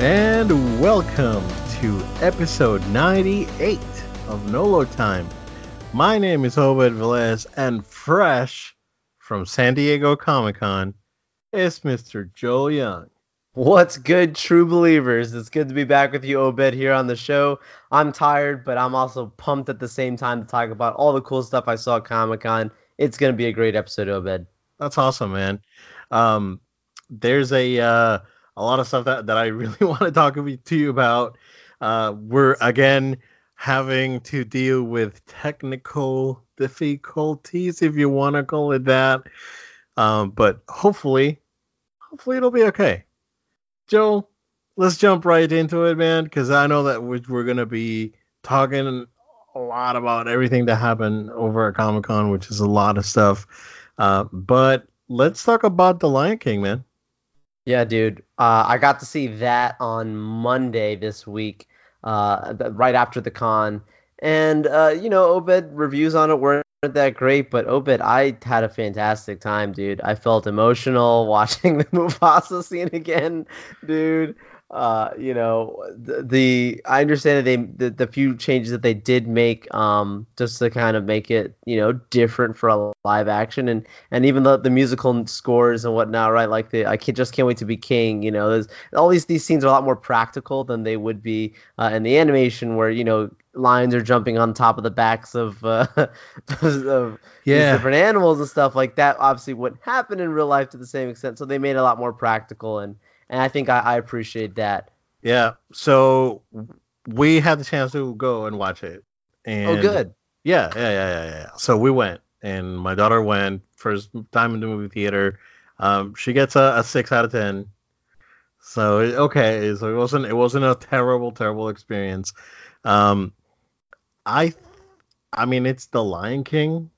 And welcome to episode 98 of Nolo Time. My name is Obed Velez, and fresh from San Diego Comic Con is Mr. Joel Young. What's good, true believers? It's good to be back with you, Obed, here on the show. I'm tired, but I'm also pumped at the same time to talk about all the cool stuff I saw at Comic Con. It's going to be a great episode, Obed. That's awesome, man. Um, there's a uh, a lot of stuff that, that I really want to talk to you about. Uh, we're again having to deal with technical difficulties, if you want to call it that. Um, but hopefully, hopefully it'll be okay. Joe, let's jump right into it, man, because I know that we're, we're gonna be talking a lot about everything that happened over at Comic Con, which is a lot of stuff. Uh, but let's talk about the Lion King, man. Yeah, dude. Uh, I got to see that on Monday this week, uh, right after the con. And, uh, you know, Obed reviews on it weren't that great, but Obed, I had a fantastic time, dude. I felt emotional watching the Mufasa scene again, dude uh, you know, the, the, I understand that they the, the few changes that they did make, um, just to kind of make it, you know, different for a live action, and and even the the musical scores and whatnot, right? Like the I can just can't wait to be king. You know, there's all these these scenes are a lot more practical than they would be uh, in the animation, where you know lions are jumping on top of the backs of uh, of yeah. different animals and stuff like that. Obviously, wouldn't happen in real life to the same extent, so they made it a lot more practical and and I think I, I appreciate that. Yeah. So we had the chance to go and watch it. Oh, and oh, good. Yeah, yeah, yeah, yeah, yeah. So we went, and my daughter went first time in the movie theater. Um, she gets a, a six out of ten. So okay, so it wasn't it wasn't a terrible terrible experience. Um, I, I mean, it's the Lion King,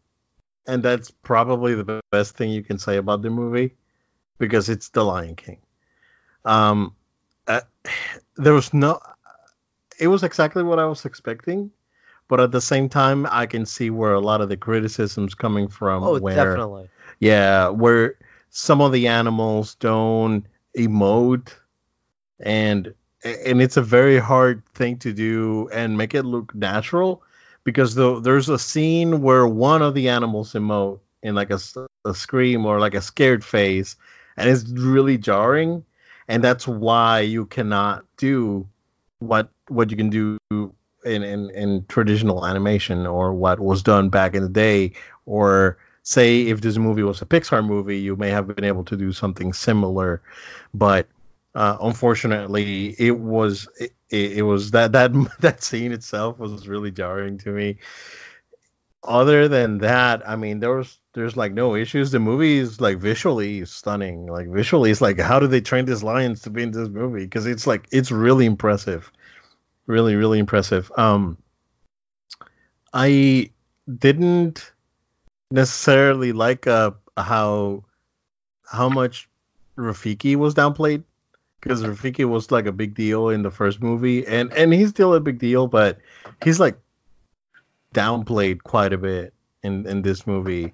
and that's probably the best thing you can say about the movie because it's the Lion King. Um, uh, there was no. It was exactly what I was expecting, but at the same time, I can see where a lot of the criticisms coming from. Oh, where, definitely. Yeah, where some of the animals don't emote, and and it's a very hard thing to do and make it look natural because the, there's a scene where one of the animals emote in like a, a scream or like a scared face and it's really jarring and that's why you cannot do what what you can do in, in in traditional animation or what was done back in the day. Or say if this movie was a Pixar movie you may have been able to do something similar. But uh, unfortunately it was it, it was that that that scene itself was really jarring to me. Other than that I mean there was there's like no issues. The movie is like visually stunning. Like visually, it's like how do they train these lions to be in this movie? Because it's like it's really impressive, really really impressive. Um, I didn't necessarily like uh how how much Rafiki was downplayed because Rafiki was like a big deal in the first movie, and and he's still a big deal, but he's like downplayed quite a bit in in this movie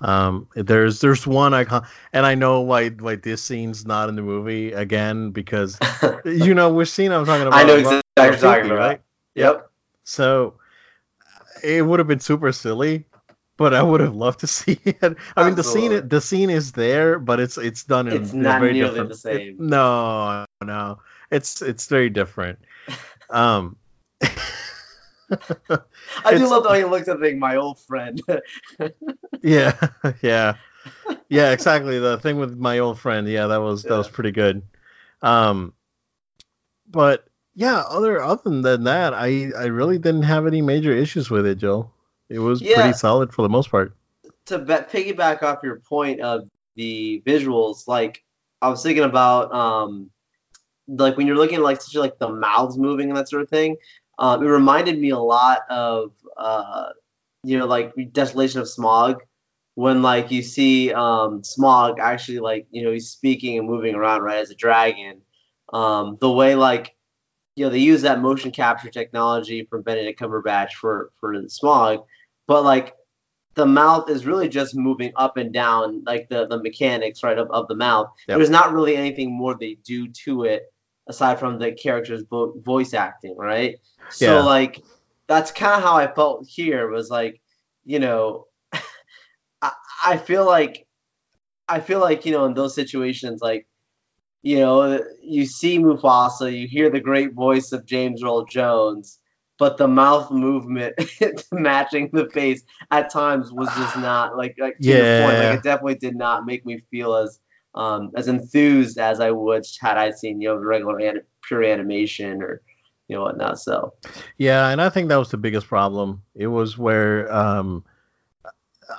um, there's there's one icon, and I know why why this scene's not in the movie again because you know which scene I'm talking about. I know exactly what you're talking about. Right? Yep. So it would have been super silly, but I would have loved to see it. I Absolutely. mean, the scene the scene is there, but it's it's done in it's not very nearly different. the same. It, no, no, it's it's very different. Um. I do love the way he looks at the thing, my old friend. yeah, yeah, yeah, exactly. The thing with my old friend, yeah, that was yeah. that was pretty good. Um, but yeah, other other than that, I I really didn't have any major issues with it, Joe. It was yeah. pretty solid for the most part. To piggyback off your point of the visuals, like I was thinking about, um, like when you're looking at like such like the mouths moving and that sort of thing. Um, it reminded me a lot of uh, you know like Desolation of Smaug when like you see um, Smaug actually like you know he's speaking and moving around right as a dragon. Um, the way like you know they use that motion capture technology from Benedict Cumberbatch for for Smaug, but like the mouth is really just moving up and down like the the mechanics right of, of the mouth. Yep. There's not really anything more they do to it aside from the character's vo- voice acting, right? So Yeah. like that's kind of how I felt here was like, you know, I, I feel like I feel like, you know, in those situations like you know, you see Mufasa, you hear the great voice of James Earl Jones, but the mouth movement matching the face at times was just not like like to your point. Yeah. Like it definitely did not make me feel as um as enthused as I would had I seen you know regular anim- pure animation or you know whatnot. So Yeah, and I think that was the biggest problem. It was where um,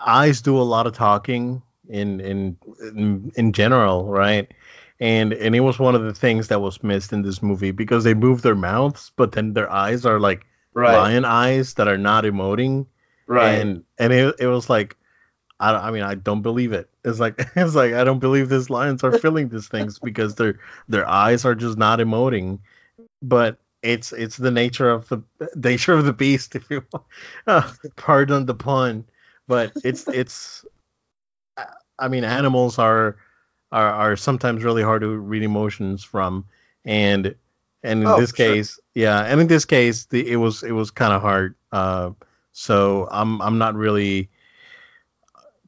eyes do a lot of talking in in in, in general, right? And and it was one of the things that was missed in this movie because they move their mouths, but then their eyes are like lion eyes that are not emoting, right, and and it, it was like. I, I mean I don't believe it. It's like it's like I don't believe these lions are feeling these things because their their eyes are just not emoting. But it's it's the nature of the nature of the beast if you uh, pardon the pun but it's it's i mean animals are are are sometimes really hard to read emotions from and and in Oh, this sure. case yeah and in this case the, it was it was kind of hard uh so i'm i'm not really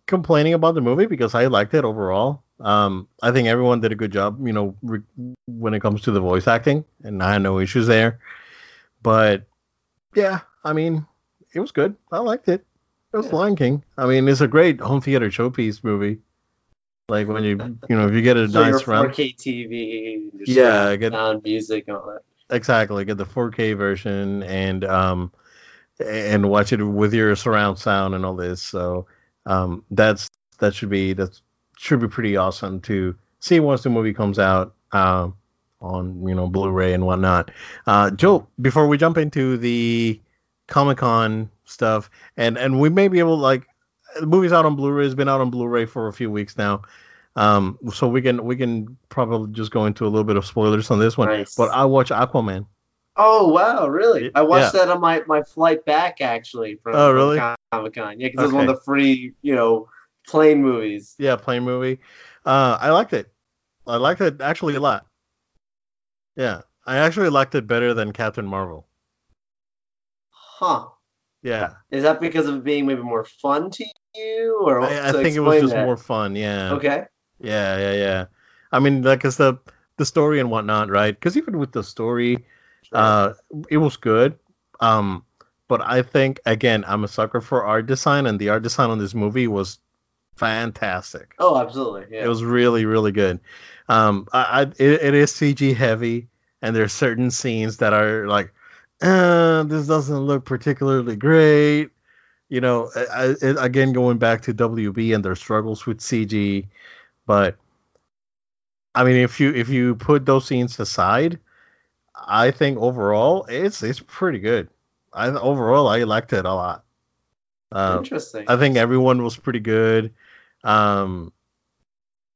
complaining about the movie because i liked it overall. Um i think everyone did a good job you know re- when it comes to the voice acting and i had no issues there. But yeah i mean it was good. I liked it. It was Yeah. lion king. I mean it's a great home theater showpiece movie. Like when you you know if you get a so nice round 4K TV, Yeah, get- sound, music, and all that. exactly. Get the 4k version and um and watch it with your surround sound and all this. So um that's that should be that should be pretty awesome to see once the movie comes out um on you know blu-ray and whatnot. Uh joe before we jump into the comic-con stuff and and we may be able like the movie's out on blu-ray it's been out on blu-ray for a few weeks now. Um so we can we can probably just go into a little bit of spoilers on this one. Nice. but i watch aquaman Oh wow, really? I watched yeah. that on my, my flight back actually from, Oh, really? Comic Con. Yeah, because it was one of the free you know plane movies. Yeah, plane movie. Uh, I liked it. I liked it actually a lot. Yeah, I actually liked it better than Captain Marvel. Huh? Yeah, Is that because of it being maybe more fun to you, or I, I think it was just that. more fun. Yeah, Okay. yeah, yeah, yeah. I mean, like, cause the the story and whatnot, right? Because even with the story, uh, it was good. Um, but I think again, I'm a sucker for art design, and the art design on this movie was fantastic. oh, absolutely. Yeah. It was really, really good. Um, I, I it, it is CG heavy, and there's certain scenes that are like, uh, this doesn't look particularly great. You know, I, I, again going back to WB and their struggles with CG, but I mean, if you if you put those scenes aside, I think overall it's it's pretty good. I overall I liked it a lot. Um, Interesting. I think everyone was pretty good. Um,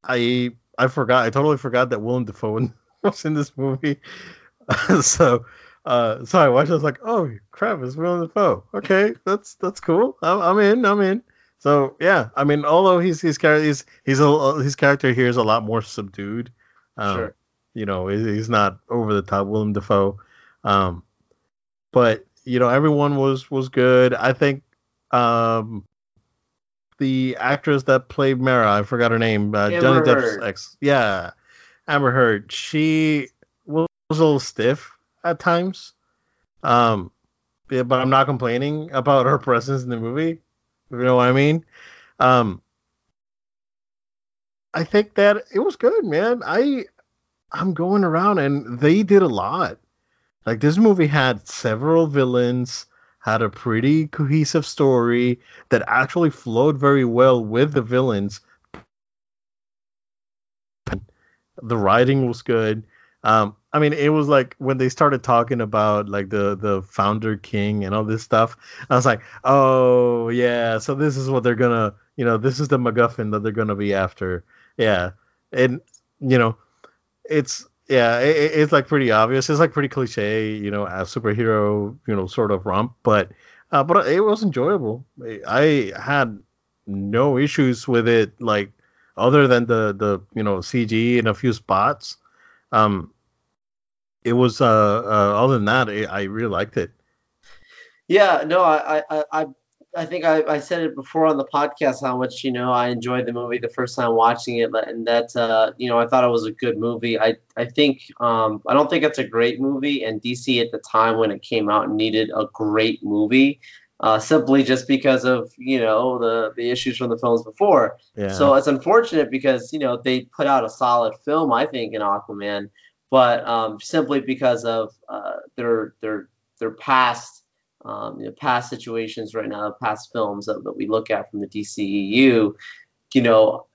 I I forgot. I totally forgot that Willem Dafoe was in this movie. so uh, so I watched. I was like, oh crap, it's Willem Dafoe. Okay, that's that's cool. I'm, I'm in. I'm in. So yeah, I mean, although he's his character he's, he's a, his character here is a lot more subdued. Um, Sure. You know, he's not over the top Willem Dafoe. Um, but you know, everyone was was good. I think um the actress that played Mera, I forgot her name, uh, Johnny Depp's ex. Yeah, Amber Heard. She was a little stiff at times. Um, yeah, but I'm not complaining about her presence in the movie. You know what I mean? Um, I think that it was good, man. I I'm going around and they did a lot. Like this movie had several villains, had a pretty cohesive story that actually flowed very well with the villains. The writing was good. Um, I mean, it was like when they started talking about like the the founder king and all this stuff. I was like, oh yeah, so this is what they're gonna, you know, this is the MacGuffin that they're gonna be after. Yeah, and you know, it's yeah, it, it- it's like pretty obvious. It's like pretty cliche, you know, a superhero, you know, sort of romp, but uh, but it was enjoyable. I had no issues with it, like other than the the you know CG in a few spots. Um, it was uh, uh other than that, it, I really liked it. Yeah, no, I I I, I think I, I said it before on the podcast how much you know I enjoyed the movie the first time watching it, and that uh, you know I thought it was a good movie. I I think um, I don't think it's a great movie, and DC at the time when it came out needed a great movie. Uh, simply just because of you know the the issues from the films before. Yeah. So it's unfortunate because you know they put out a solid film, I think, in Aquaman, but um, simply because of uh, their their their past um, you know, past situations right now, past films that, that we look at from the DCEU, you know,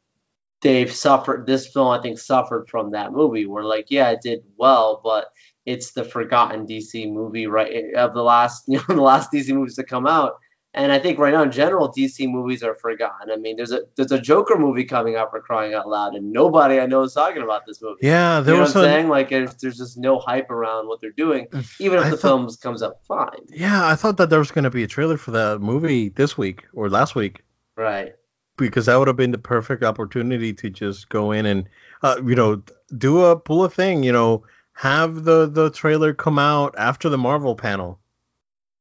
they've suffered. This film, I think, suffered from that movie. We're like, yeah, it did well, but it's the forgotten DC movie, right? Of the last, you know, the last DC movies to come out. And I think right now in general, DC movies are forgotten. I mean, there's a there's a Joker movie coming out for crying out loud, and nobody I know is talking about this movie. Yeah, there you know was what I'm saying. Like, there's just no hype around what they're doing, even if I the thought, film comes up fine. Yeah, I thought that there was going to be a trailer for that movie this week or last week. Right. Because that would have been the perfect opportunity to just go in and, uh, you know, do a pull a thing. You know, have the the trailer come out after the Marvel panel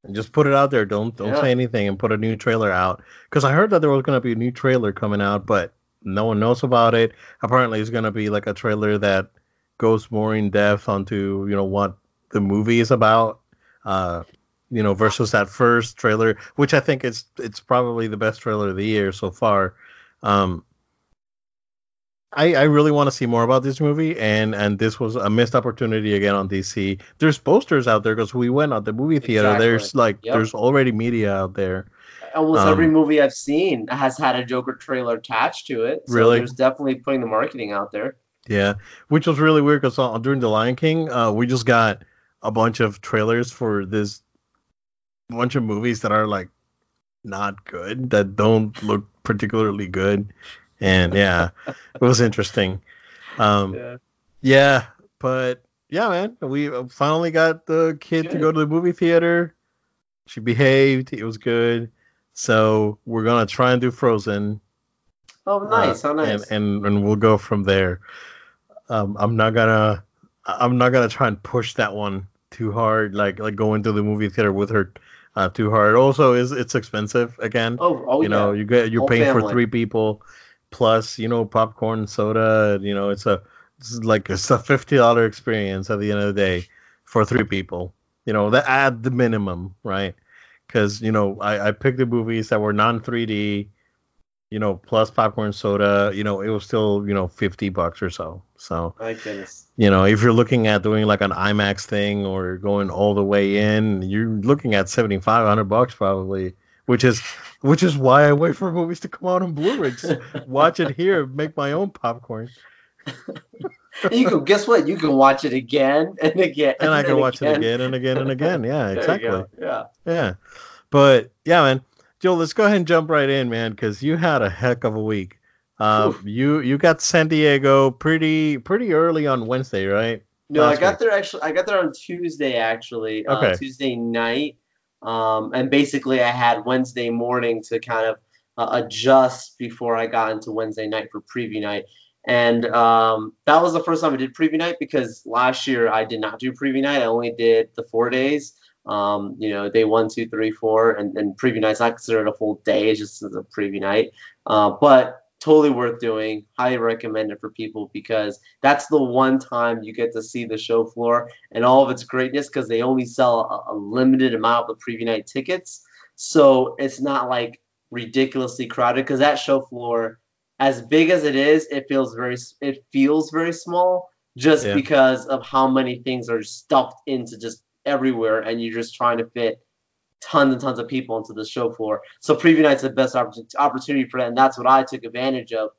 and just put it out there. Don't don't yeah. say anything and put a new trailer out because I heard that there was going to be a new trailer coming out, but no one knows about it. Apparently, it's going to be like a trailer that goes more in depth onto you know what the movie is about. Uh, you know, versus that first trailer, which I think is it's probably the best trailer of the year so far. Um, I, I really want to see more about this movie, and and this was a missed opportunity again on DC. There's posters out there because we went at the movie theater. Exactly. There's like yep. there's already media out there. Almost um, every movie I've seen has had a Joker trailer attached to it. So really? There's definitely putting the marketing out there. Yeah, which was really weird because uh, during the Lion King, uh, we just got a bunch of trailers for this bunch of movies that are like not good, that don't look particularly good and yeah, it was interesting. Um, yeah. yeah, but yeah, man, we finally got the kid good. to go to the movie theater. She behaved. It was good. So we're gonna try and do Frozen. Oh, nice! Uh, nice! And, and and we'll go from there. Um, I'm not gonna I'm not gonna try and push that one too hard, like like going to the movie theater with her uh, too hard. Also, is it's expensive again. Oh, oh you know, you get you're Whole paying family. for three people plus you know popcorn soda you know it's a it's like it's a fifty dollar experience at the end of the day for three people. You know that at the minimum right? Because you know I, I picked the movies that were non 3d you know plus popcorn soda you know it was still you know 50 bucks or so. So My goodness. you know if you're looking at doing like an imax thing or going all the way in you're looking at 7500 bucks probably which is which is why I wait for movies to come out on Blu-ray. Watch it here, make my own popcorn. you can guess what? You can watch it again and again. And, I can and watch again. it again and again and again. Yeah, exactly. Yeah. Yeah. But yeah, man. Joe, let's go ahead and jump right in, man, because you had a heck of a week. Uh, you you got San Diego pretty pretty early on Wednesday, right? No, Last I got week. there actually. I got there on Tuesday actually. Uh, okay. Uh, Tuesday night. Um, and basically, I had Wednesday morning to kind of uh, adjust before I got into Wednesday night for preview night. And um, that was the first time I did preview night because last year I did not do preview night. I only did the four days. Um, you know, day one, two, three, four, and, and preview night's not considered a full day. It's just a preview night. Uh, but totally worth doing. Highly recommend it for people because that's the one time you get to see the show floor and all of its greatness because they only sell a, a, limited amount of the preview night tickets. So it's not like ridiculously crowded because that show floor, as big as it is, it feels very it feels very small just yeah. because of how many things are stuffed into just everywhere and you're just trying to fit tons and tons of people into the show floor. So preview night's the best opportunity for that, and that's what I took advantage of.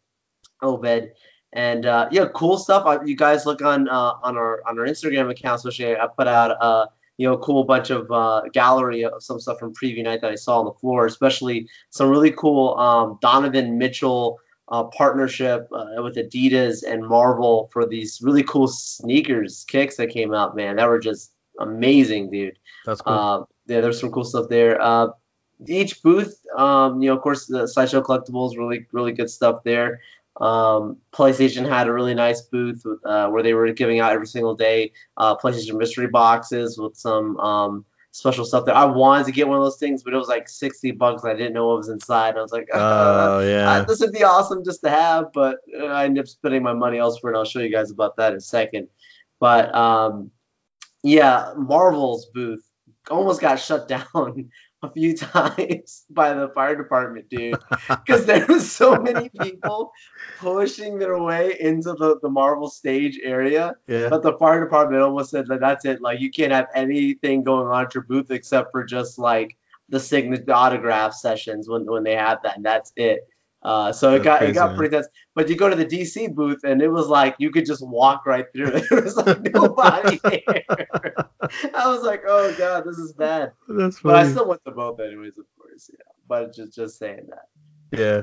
Obed. And uh, yeah, cool stuff. I, you guys look on uh, on our on our Instagram account, especially I put out uh, you know a cool bunch of uh, gallery of some stuff from preview night that I saw on the floor, especially some really cool um, Donovan Mitchell uh, partnership uh, with Adidas and Marvel for these really cool sneakers kicks that came out. Man, that were just amazing, dude. That's cool. Uh, yeah, there's some cool stuff there. Uh, each booth, um, you know, of course, the sideshow collectibles, really, really good stuff there. Um, PlayStation had a really nice booth uh, where they were giving out every single day uh, PlayStation mystery boxes with some um, special stuff there. I wanted to get one of those things, but it was like 60 bucks. I didn't know what was inside. I was like, Oh yeah. this would be awesome just to have, but uh, I ended up spending my money elsewhere, and I'll show you guys about that in a second. But um, yeah, Marvel's booth almost got shut down a few times by the fire department, dude, because there was so many people pushing their way into the, the Marvel stage area. yeah. But the fire department almost said that that's it. Like you can't have anything going on at your booth except for just like the signature autograph sessions when when they have that, and that's it. Uh, so it That's got it crazy, got man. pretty tense. But you go to the DC booth and it was like you could just walk right through. it. There was like nobody there. I was like, oh god, this is bad. That's But I still went to both anyways, of course. Yeah. But just just saying that. Yeah.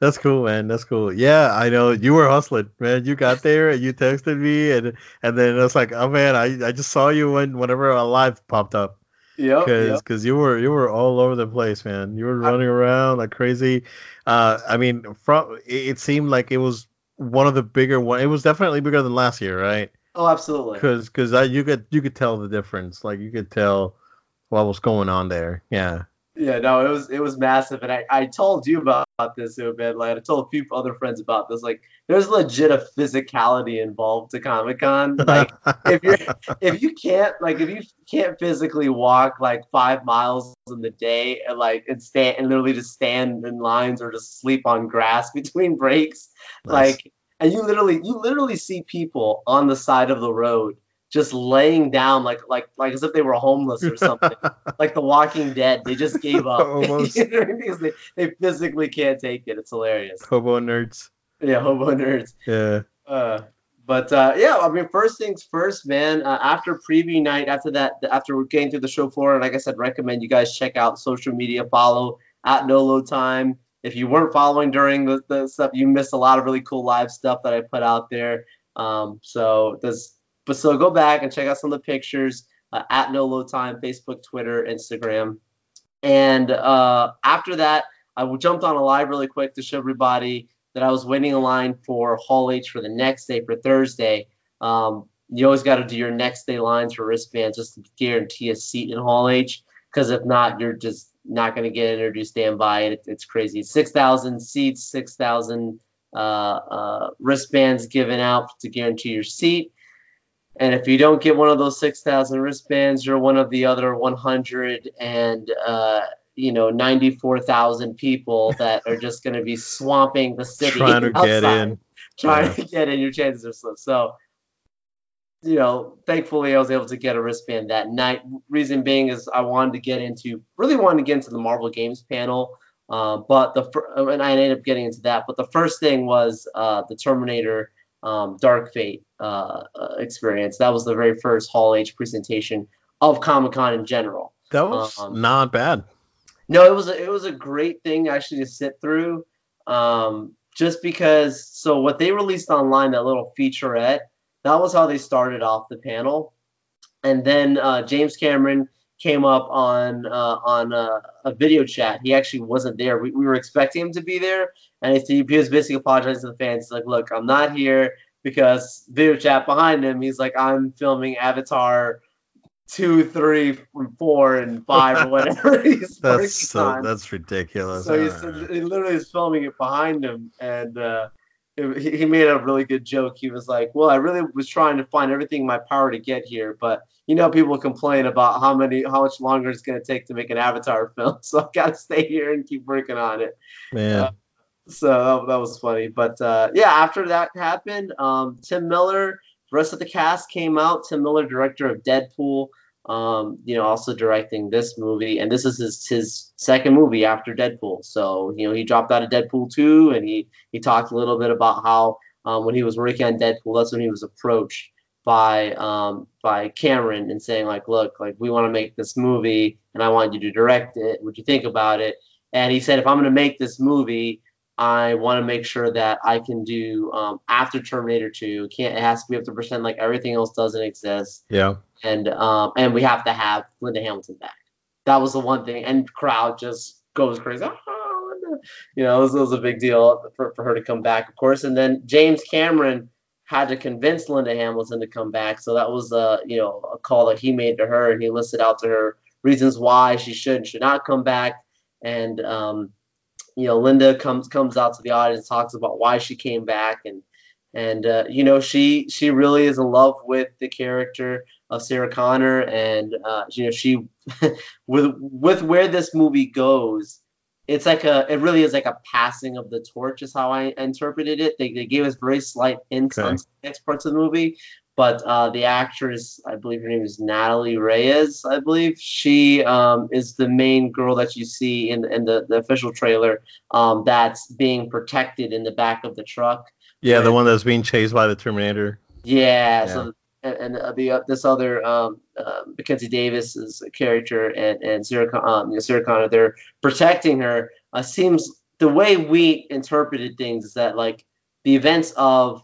That's cool, man. That's cool. Yeah, I know you were hustling, man. You got there and you texted me, and and then it's like, oh man, I, I just saw you when whenever a live popped up, Yep. because yep. you were you were all over the place, man. You were I- running around like crazy. Uh, I mean, from it, it seemed like it was one of the bigger one. It was definitely bigger than last year, right? Oh, absolutely. Because because I you could you could tell the difference. Like you could tell what was going on there. Yeah. Yeah, no, it was it was massive, and I, I told you about, this, Obed. Like I told a few other friends about this. Like there's legit a physicality involved to Comic Con. Like if you're if you can't like if you can't physically walk like five miles in the day and like and stand and literally just stand in lines or just sleep on grass between breaks, Nice. like and you literally you literally see people on the side of the road just laying down like like like as if they were homeless or something like the walking dead they just gave up Almost. because they, they physically can't take it it's hilarious hobo nerds. yeah hobo nerds Yeah. uh, but uh, yeah, I mean, first things first, man. Uh, after preview night, after that, after we're getting through the show floor, and like I said, recommend you guys check out social media, follow at No Load Time. If you weren't following during the, the stuff, you missed a lot of really cool live stuff that I put out there. Um, so this, but so go back and check out some of the pictures uh, at No Load Time, Facebook, Twitter, Instagram. And uh, after that, I jumped on a live really quick to show everybody that I was waiting in line for Hall H for the next day for Thursday. Um, you always got to do your next day lines for wristbands just to guarantee a seat in Hall H. Because if not, you're just not going to get in or do standby. And it, it's crazy. 6,000 seats, 6,000 uh, uh, wristbands given out to guarantee your seat. And if you don't get one of those 6,000 wristbands, you're one of the other 100 and uh, you know 94,000 people that are just going to be swamping the city Trying to get in. trying Yeah. to get in. Your chances are slim. So, you know, thankfully I was able to get a wristband that night. Reason being is I wanted to get into, really wanted to get into the Marvel Games panel. Uh, but the fir- and I ended up getting into that. But the first thing was uh, the Terminator um, Dark Fate uh, uh, experience. That was the very first Hall H presentation of Comic Con in general. That was Um, not bad. No, it was a, it was a great thing actually to sit through, um, just because. So what they released online, that little featurette, that was how they started off the panel, and then uh, James Cameron came up on uh, on uh, a video chat. He actually wasn't there. We, we were expecting him to be there, and he, he was basically apologizing to the fans. He's like, "Look, I'm not here because video chat behind him. He's like, I'm filming Avatar." Two, three, four, and five, or whatever he's That's working so, on. that's ridiculous. So he's, Alright. he literally is filming it behind him, and uh, it- he he made a really good joke. He was like, "Well, I really was trying to find everything in my power to get here, but you know, people complain about how many, how much longer it's going to take to make an Avatar film, so I've got to stay here and keep working on it." Man, uh, So that, that was funny. But uh, yeah, after that happened, um, Tim Miller, the rest of the cast came out. Tim Miller, director of Deadpool, um, you know, also directing this movie, and this is his, his second movie after Deadpool. So you know, he dropped out of Deadpool two, and he he talked a little bit about how um, when he was working on Deadpool, that's when he was approached by um, by Cameron and saying like, look, like we want to make this movie, and I want you to direct it. Would you think about it? And he said, if I'm going to make this movie, I want to make sure that I can do um, after Terminator 2. Can't it has to be up to percent like everything else doesn't exist, yeah. and um, and we have to have Linda Hamilton back. That was the one thing, and crowd just goes crazy. "Oh, you know, it was, it was a big deal for, for her to come back, of course. And then James Cameron had to convince Linda Hamilton to come back. So that was a you know a call that he made to her, and he listed out to her reasons why she should and should not come back. And um, you know, Linda comes comes out to the audience, talks about why she came back, and and uh, you know she she really is in love with the character of Sarah Connor, and uh, you know she with with where this movie goes, it's like a it really is like a passing of the torch is how I interpreted it. They, they gave us very slight hints okay. on next parts of the movie, but uh, the actress, I believe her name is Natalie Reyes, I believe she um, is the main girl that you see in in the, the official trailer um, that's being protected in the back of the truck. Yeah, the one that's being chased by the Terminator. Yeah, yeah. so and, and uh, the uh, this other um, uh, Mackenzie Davis's character and and Sarah, um, you know, Sarah Connor, they're protecting her. Uh, seems the way we interpreted things is that like the events of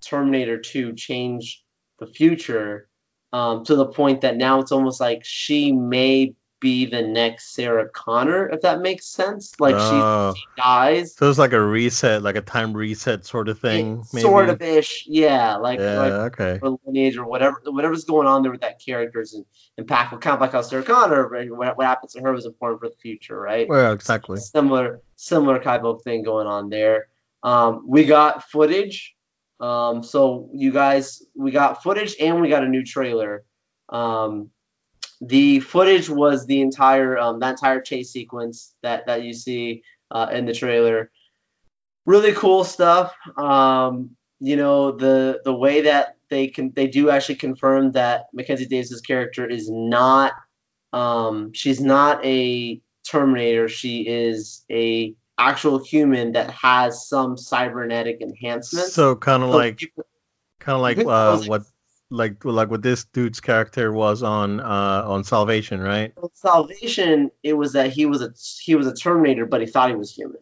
Terminator 2 change the future um, to the point that now it's almost like she may be the next Sarah Connor, if that makes sense. Like she, she, dies. So it's like a reset, like a time reset sort of thing. Sort of ish, yeah. Like, yeah, like okay. lineage or whatever, whatever's going on there with that character is impactful. Kind of like how Sarah Connor, what, what happens to her was important for the future, right? Well, exactly. Similar, similar type of thing going on there. Um, we got footage. Um, so you guys, we got footage and we got a new trailer. Um, the footage was the entire um, that entire chase sequence that that you see uh, in the trailer. Really cool stuff. Um, you know the the way that they can they do actually confirm that Mackenzie Davis's character is not um, she's not a Terminator. She is a actual human that has some cybernetic enhancements. So kind of so like kind of like uh, what like like what this dude's character was on uh on Salvation, right? Salvation, it was that he was a he was a Terminator, but he thought he was human,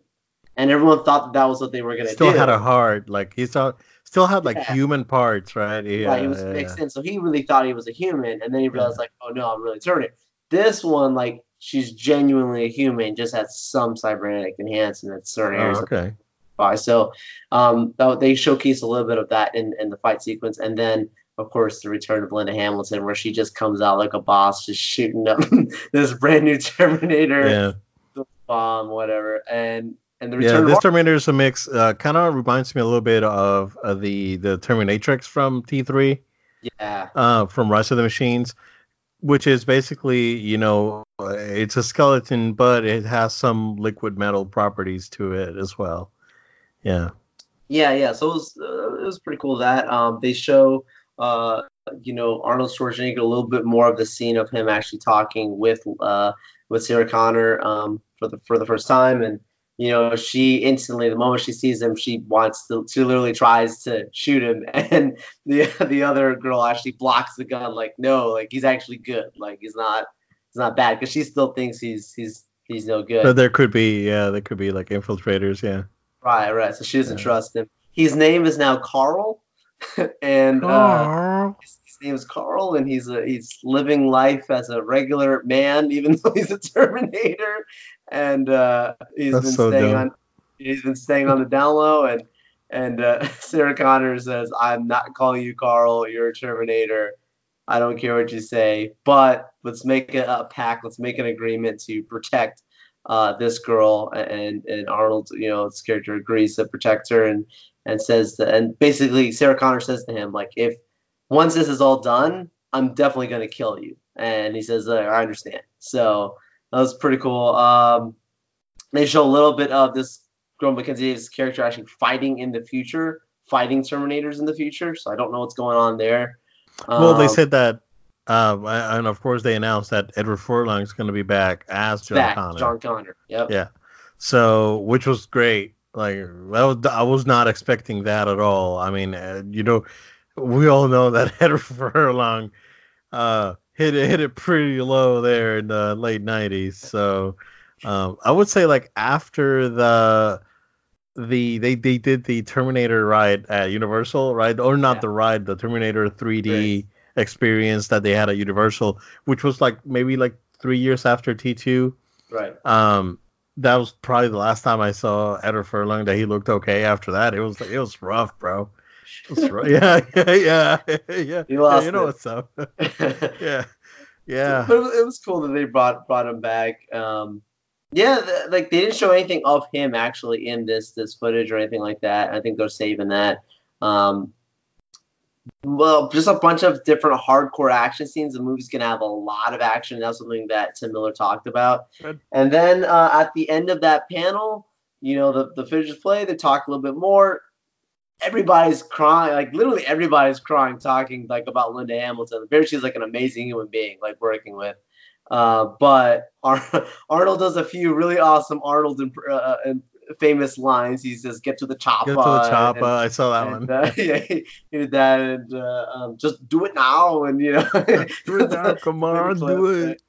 and everyone thought that that was what they were gonna still do. Still had a heart, like he saw still had like yeah. human parts, right? Yeah, right, he was yeah, mixed in, so he really thought he was a human, and then he realized like, oh no, I'm really Terminator. This one, like, she's genuinely a human, just has some cybernetic enhancements, certain areas. Oh, okay. By so, um, they showcase a little bit of that in in the fight sequence, and then of course, the return of Linda Hamilton, where she just comes out like a boss, just shooting up this brand new Terminator, yeah. bomb, whatever, and and the return. Yeah, this Terminator is a mix. Uh, kind of reminds me a little bit of uh, the the Terminatrix from T3. Yeah. Uh, from Rise of the Machines, which is basically, you know, it's a skeleton, but it has some liquid metal properties to it as well. Yeah. Yeah, yeah. So it was uh, it was pretty cool that um, they show uh, you know, Arnold Schwarzenegger a little bit more of the scene of him actually talking with uh, with Sarah Connor um, for the for the first time, and you know, she instantly the moment she sees him, she wants to, she literally tries to shoot him, and the the other girl actually blocks the gun, like no, like he's actually good, like he's not he's not bad, because she still thinks he's he's he's no good. So there could be yeah, there could be like infiltrators, yeah. Right, right. So she doesn't yeah. trust him. His name is now Carl and uh, his, his name is Carl, and he's a, he's living life as a regular man, even though he's a Terminator, and uh, he's That's been so staying dumb. on he's been staying on the down low, and and uh, Sarah Connor says, "I'm not calling you Carl. You're a Terminator. I don't care what you say, but let's make a, a pact. Let's make an agreement to protect." Uh, this girl and and Arnold, you know, his character agrees to protect her, and and says that, and basically Sarah Connor says to him like if once this is all done, I'm definitely gonna kill you. And he says, I understand. So that was pretty cool. Um, they show a little bit of this girl Mackenzie's character actually fighting in the future, fighting Terminators in the future. So I don't know what's going on there. Well, they um, said that, um, and of course they announced that Edward Furlong is going to be back as John back, Connor. John Connor. Yep. Yeah. So, which was great. Like was, I was not expecting that at all. I mean, uh, you know, we all know that Edward Furlong uh, hit it hit it pretty low there in the late '90s. So um, I would say like after the the they they did the Terminator ride at Universal, right? Or not yeah. the ride, the Terminator 3D right. experience that they had at Universal, which was like maybe like three years after T2. Right. Um, that was probably the last time I saw Edward Furlong that he looked okay. After that, it was it was rough, bro. It was rough. yeah, yeah, yeah, yeah. He lost yeah you know it. what's up. yeah, yeah. But it was, cool that they brought brought him back. Um, yeah, th- like they didn't show anything of him actually in this this footage or anything like that. I think they're saving that. Um, well, just a bunch of different hardcore action scenes. The movie's gonna have a lot of action. That's something that Tim Miller talked about. Good. And then uh, at the end of that panel, you know, the the footage play. They talk a little bit more. Everybody's crying, like literally everybody's crying, talking like about Linda Hamilton. Apparently, she's like an amazing human being, like working with. Uh, but Ar- Arnold does a few really awesome Arnold imp- uh, uh, famous lines. He says, "Get to the chopper." Get to the and- I saw that and, one. uh, yeah, he he did that, and uh, um, just do it now, and you know, Do it now, come on, do it.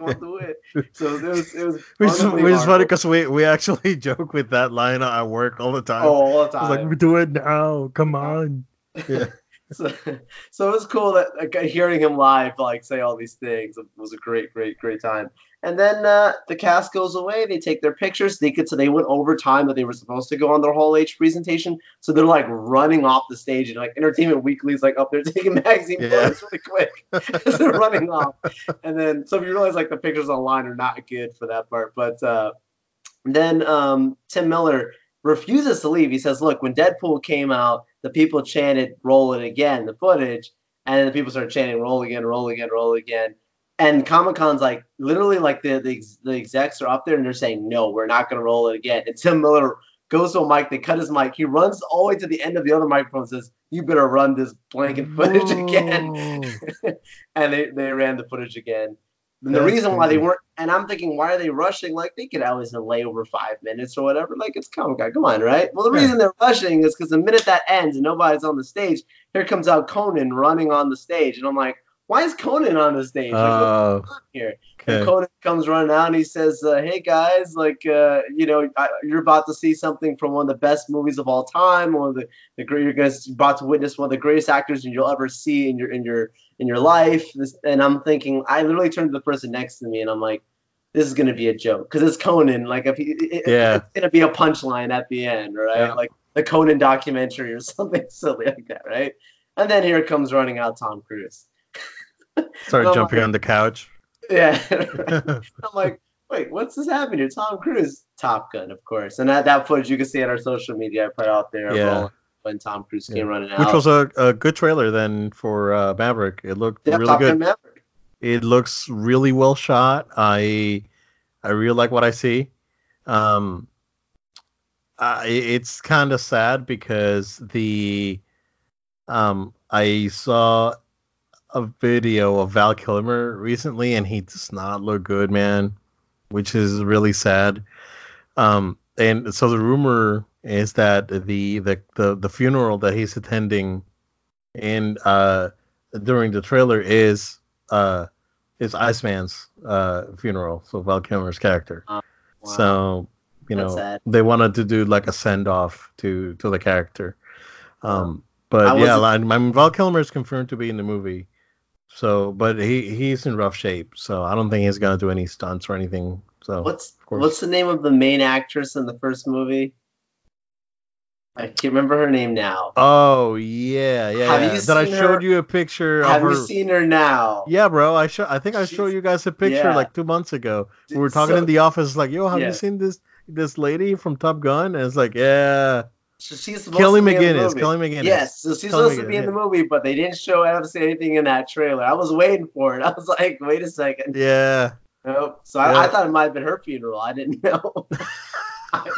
On, do it. So it was, it was Which is, which is funny because we, we actually joke with that line at work all the time. Oh, all the it's time. like we do it now. Come on. Yeah. So, so it was cool that like, hearing him live like say all these things it was a great great great time and then uh, the cast goes away they take their pictures they get to they went over time that they were supposed to go on their Hall H presentation so they're like running off the stage and like entertainment Weekly is like up there taking magazine Yeah. photos really quick as they're running off and then so if you realize like the pictures online are not good for that part but uh, then um, tim miller refuses to leave. He says look when deadpool came out the people chanted roll it again the footage and then the people started chanting roll again roll again roll again and Comic Con's like literally like the, the the execs are up there and they're saying no we're not gonna roll it again and Tim Miller goes to a mic they cut his mic. He runs all the way to the end of the other microphone and says you better run this blanket footage again and they, they ran the footage again. And the That's reason why they weren't, and I'm thinking, why are they rushing? Like they could always delay over five minutes or whatever. Like it's Comic Con, come on, right? Well, the Yeah. reason they're rushing is because the minute that ends and nobody's on the stage, here comes out Conan running on the stage, and I'm like, why is Conan on the stage? Like, Oh, going on here? And. Conan comes running out and he says, uh, "Hey guys, like uh, you know, I, you're about to see something from one of the best movies of all time. One of the, the great, you're gonna, about to witness one of the greatest actors you'll ever see in your in your in your life." This, and I'm thinking, I literally turned to the person next to me and I'm like, "This is gonna be a joke because it's Conan. Like if he, it, Yeah. it's gonna be a punchline at the end, right? Yeah. Like the Conan documentary or something silly like that, right?" And then here comes running out Tom Cruise. Started Oh, jumping my- on the couch. Yeah. I'm like, wait, what's this happening here? Tom Cruise, Top Gun, of course. And that, that footage you can see on our social media I put out there Yeah. when Tom Cruise came Yeah. running out. Which was a, a good trailer then for uh, Maverick. It looked yeah, really Top good. Maverick. It looks really well shot. I I really like what I see. Um, I, it's kind of sad because the um I saw a video of Val Kilmer recently and he does not look good, man, which is really sad. Um, and so the rumor is that the the the, the funeral that he's attending and uh during the trailer is uh is Iceman's uh funeral, so Val Kilmer's character. Wow. So you That's know sad. they wanted to do like a send off to to the character. Um, I but yeah, wasn't- I mean Val Kilmer is confirmed to be in the movie. So, but he he's in rough shape, so I don't think he's gonna do any stunts or anything. So What's what's the name of the main actress in the first movie? I can't remember her name now. Oh yeah, yeah. Have yeah. you That I showed her- you a picture of Have of you seen her now? Yeah, bro. I show. I think I showed you guys a picture yeah. like two months ago. We were talking So- in the office, like, "Yo, have Yeah. you seen this this lady from Top Gun?" And it's like, "Yeah, So she's supposed Kelly to be in the McGinnis. movie. Kelly McGinnis." Yes, so she's Kelly supposed to be in the movie, but they didn't show obviously anything in that trailer. I was waiting for it. I was like, wait a second. Yeah. Nope. So I, Yeah. I thought it might have been her funeral. I didn't know. I,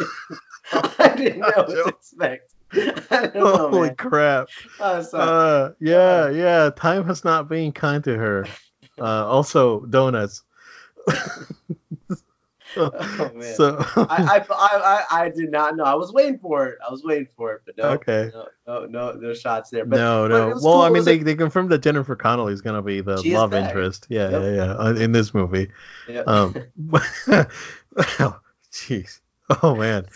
I didn't know what to expect. Know, Holy man. crap. So, Uh, yeah, yeah. Time has not been kind to her. Uh, also donuts. Oh, man. So I, I, I, I, did not know. I was waiting for it. I was waiting for it, but no, okay. no, no, no, no shots there. But no, no. Well, cool. I mean, they, they confirmed that Jennifer Connelly is gonna be the love back. interest. Yeah, Yep. yeah, yeah. uh, In this movie. yeah. Um, oh, jeez. Oh man,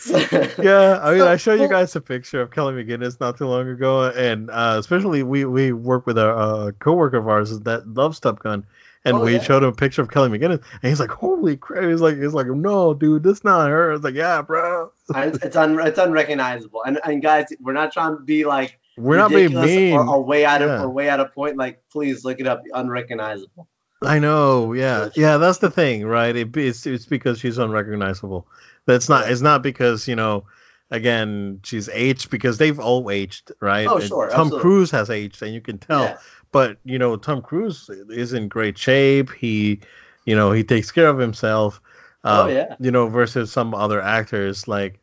yeah. I mean, I showed you guys a picture of Kelly McGillis not too long ago, and uh, especially we we work with a, a coworker of ours that loves Top Gun, and oh, we yeah. showed him a picture of Kelly McGillis, and he's like, "Holy crap!" He's like, "He's like, no, dude, this not her." I was like, "Yeah, bro." it's un- it's unrecognizable, and and guys, we're not trying to be like we're not being mean or, or way out of or way out of point. Like, please look it up. Unrecognizable. I know, yeah, yeah. That's the thing, right? It, it's it's because she's unrecognizable. That's not. It's not because you know. Again, she's aged because they've all aged, right? Oh, sure. Tom absolutely. Cruise has aged, and you can tell. Yeah. But you know, Tom Cruise is in great shape. He, you know, he takes care of himself. Uh, oh yeah. You know, versus some other actors like,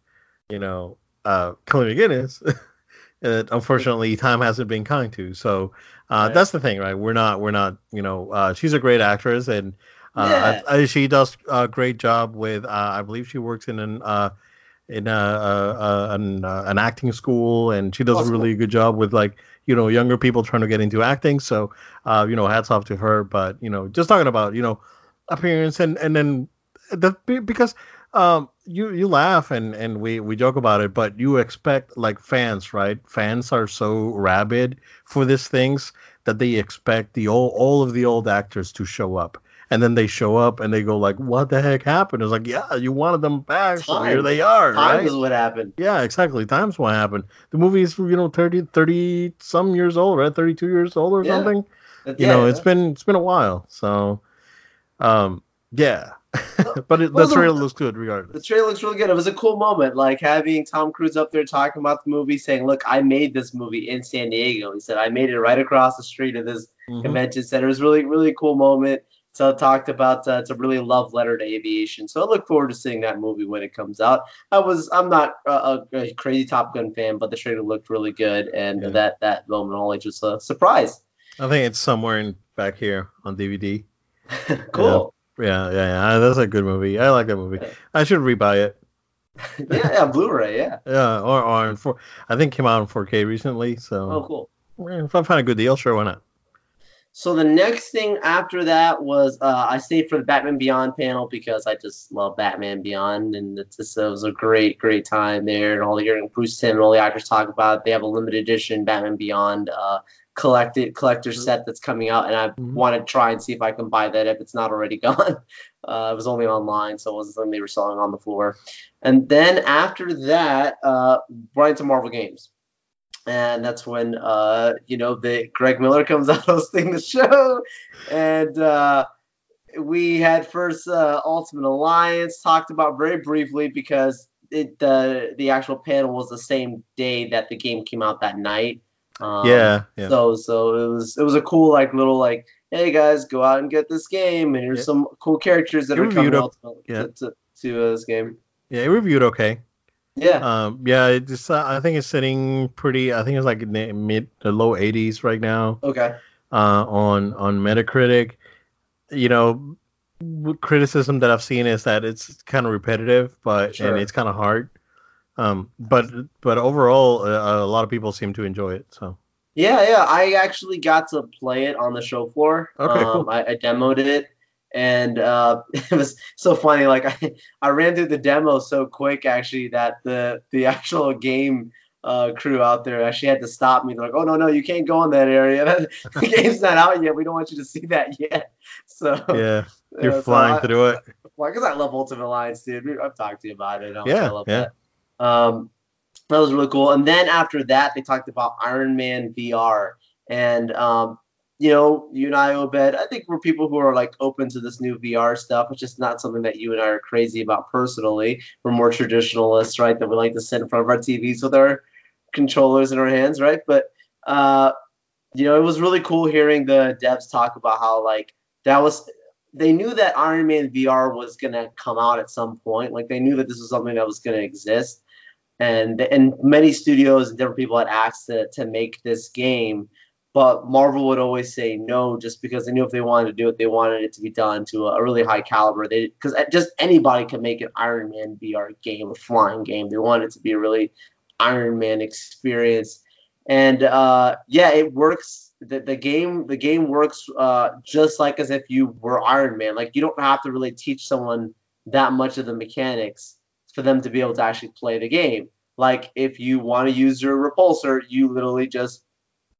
you know, uh, Kelly McGillis. that unfortunately time hasn't been kind to. So uh, right. that's the thing, right? We're not, we're not, you know, uh, she's a great actress and uh, yeah. I, I, she does a great job with. Uh, I believe she works in an uh, in a, a, a an, uh, an, acting school, and she does a really good job with like you know younger people trying to get into acting. So you know, hats off to her. But you know, just talking about you know appearance and and then the because um, you you laugh and and we we joke about it, but you expect like fans, right? Fans are so rabid for these things that they expect the old all of the old actors to show up. And then they show up and they go like, "What the heck happened?" It's like, "Yeah, you wanted them back, Time. so here they are." Time right? is what happened. Yeah, exactly. Time's what happened. The movie is you know 30, 30 some years old, right? Thirty two years old or yeah. something. You yeah, know, yeah. it's been it's been a while. So, um, yeah. but it, well, the trailer looks good regardless. The trailer looks really good. It was a cool moment, like having Tom Cruise up there talking about the movie, saying, "Look, I made this movie in San Diego." He said, "I made it right across the street of this mm-hmm. convention center." It was really, really cool moment. So talked about uh, it's a really love letter to aviation. So I look forward to seeing that movie when it comes out. I was I'm not a, a crazy Top Gun fan, but the trailer looked really good, and yeah. that that moment always just a surprise. I think it's somewhere in back here on DVD. cool. Yeah, yeah, yeah. That's a good movie. I like that movie. I should rebuy it. yeah, yeah, Blu-ray, yeah. yeah, or or in four. I think came out in 4K recently. So. Oh, cool. If I find a good deal, sure, why not? So the next thing after that was uh, I stayed for the Batman Beyond panel because I just love Batman Beyond, and it, just, it was a great, great time there. And all the hearing Bruce Timm and all the actors talk about it. They have a limited edition Batman Beyond uh, collected collector mm-hmm. set that's coming out, and I mm-hmm. want to try and see if I can buy that if it's not already gone. Uh, it was only online, so it wasn't something they were selling on the floor. And then after that, uh, right to Marvel Games, and that's when uh, you know the Greg Miller comes out hosting the show, and uh, we had first uh, Ultimate Alliance talked about very briefly because it the the actual panel was the same day that the game came out that night. Um, yeah, yeah. So so it was it was a cool like little like hey guys go out and get this game and here's yeah. some cool characters that it are coming out to, yeah. to, to uh, this game. Yeah, it reviewed okay. Yeah. Um. Yeah. It just uh, I think it's sitting pretty. I think it's like mid the low 80s right now. Okay. Uh, on on Metacritic, you know, criticism that I've seen is that it's kind of repetitive, but sure. and it's kind of hard. Um, but but overall, uh, a lot of people seem to enjoy it. So. Yeah, yeah. I actually got to play it on the show floor. Okay, um, cool. I, I, demoed it, and uh, it was so funny. Like I, I ran through the demo so quick, actually, that the the actual game uh, crew out there actually had to stop me. They're like, "Oh no, no, you can't go in that area. the game's not out yet. We don't want you to see that yet." So yeah, you're flying so I, through it. Well, because I love Ultimate Alliance, dude. I've talked to you about it. yeah, yeah. That. Um, that was really cool. And then after that, they talked about Iron Man VR. And, um, you know, you and I, Obed, I think we're people who are like open to this new VR stuff. It's just not something that you and I are crazy about personally. We're more traditionalists, right? That we like to sit in front of our TVs with our controllers in our hands, right? But, uh, you know, it was really cool hearing the devs talk about how, like, that was they knew that Iron Man VR was gonna come out at some point. Like they knew that this was something that was gonna exist and and many studios and different people had asked to, to make this game but marvel would always say no just because they knew if they wanted to do it they wanted it to be done to a, really high caliber. They because just anybody can make an iron man vr game a flying game. They wanted it to be a really iron man experience. And uh, yeah it works. The, the game the game works uh, just like as if you were iron man. Like you don't have to really teach someone that much of the mechanics for them to be able to actually play the game. Like if you want to use your repulsor, you literally just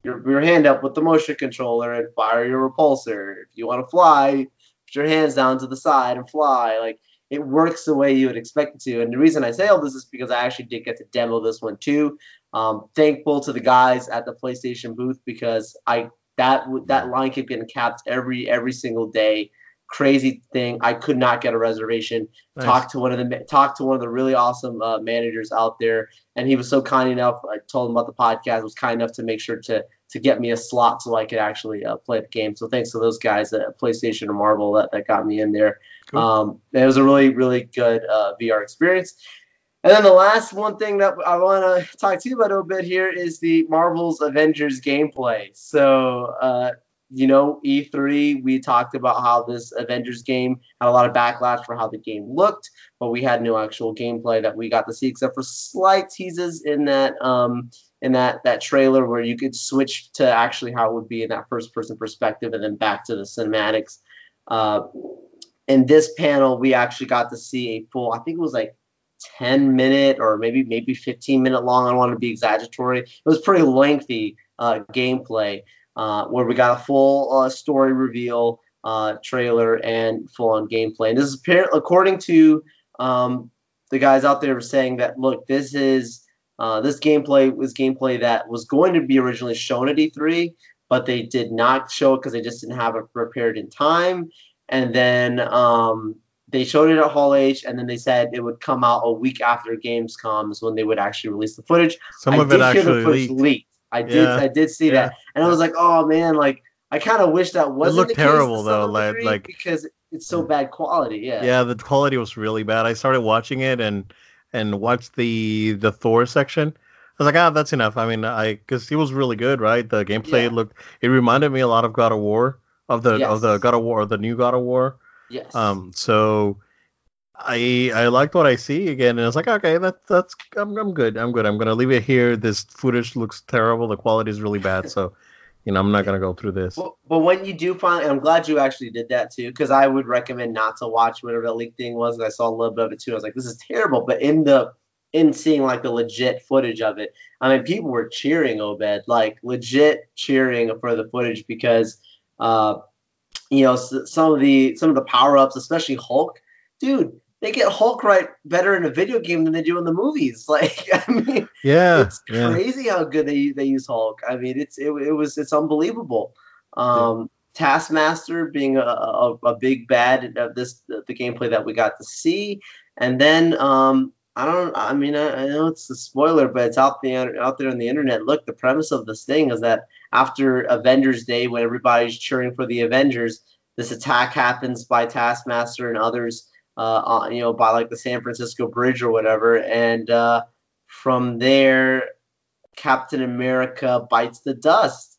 your, your hand up with the motion controller and fire your repulsor. If you want to fly, put your hands down to the side and fly. Like it works the way you would expect it to. And the reason I say all this is because I actually did get to demo this one too. Um, thankful to the guys at the PlayStation booth because I that that line kept getting capped every every single day crazy thing. I could not get a reservation. Nice. Talk to one of the talk to one of the really awesome uh, managers out there, and he was so kind enough. I told him about the podcast. Was kind enough to make sure to to get me a slot so I could actually uh, play the game. So thanks to those guys at PlayStation and Marvel that, that got me in there. Cool. Um, it was a really really good uh, VR experience. And then the last one thing that I want to talk to you about a little bit here is the Marvel's Avengers gameplay. So uh, you know, E3, we talked about how this Avengers game had a lot of backlash for how the game looked, but we had no actual gameplay that we got to see except for slight teases in that um, in that that trailer where you could switch to actually how it would be in that first person perspective and then back to the cinematics. Uh, in this panel, we actually got to see a full, I think it was like 10 minute or maybe maybe 15 minute long. I don't want to be exaggeratory. It was pretty lengthy uh, gameplay uh, where we got a full uh, story reveal, uh, trailer, and full on gameplay. And this is according to um, the guys out there saying that look, this is uh, this gameplay was gameplay that was going to be originally shown at E3, but they did not show it because they just didn't have it prepared in time. And then um, they showed it at Hall H, and then they said it would come out a week after Gamescom is when they would actually release the footage. Some I of it actually leaked. leaked. I did yeah. I did see yeah. that, and I was like, oh man, like I kind of wish that wasn't. It looked terrible though, like like because it's so bad quality. Yeah. Yeah, the quality was really bad. I started watching it and and watched the the Thor section. I was like, ah, that's enough. I mean, I because it was really good, right? The gameplay yeah. looked. It reminded me a lot of God of War, of the yes. of the God of War, the new God of War. Yes. Um. So I I liked what I see again, and I was like, okay, that's that's I'm I'm good. I'm good. I'm gonna leave it here. This footage looks terrible. The quality is really bad. So, you know, I'm not gonna go through this. But, but when you do finally, I'm glad you actually did that too, because I would recommend not to watch whatever the leak thing was. I saw a little bit of it too. I was like, this is terrible. But in the in seeing like the legit footage of it, I mean, people were cheering Obed, like legit cheering for the footage because, uh, you know, some of the some of the power ups, especially Hulk, dude they get Hulk right better in a video game than they do in the movies. Like, I mean, yeah, it's crazy how good they they use Hulk. I mean, it's it, it was it's unbelievable. Um, yeah. Taskmaster being a, a, a, big bad of this the, the, gameplay that we got to see, and then um, I don't. I mean, I, I, know it's a spoiler, but it's out there out there on the internet. Look, the premise of this thing is that after Avengers Day, when everybody's cheering for the Avengers, this attack happens by Taskmaster and others uh, you know, by like the San Francisco Bridge or whatever. And uh, from there, Captain America bites the dust.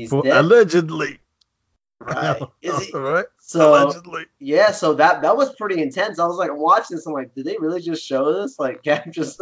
Allegedly. Right. Is he? right. So Allegedly. yeah, so that that was pretty intense. I was like watching this. I'm like, did they really just show this? Like Cap just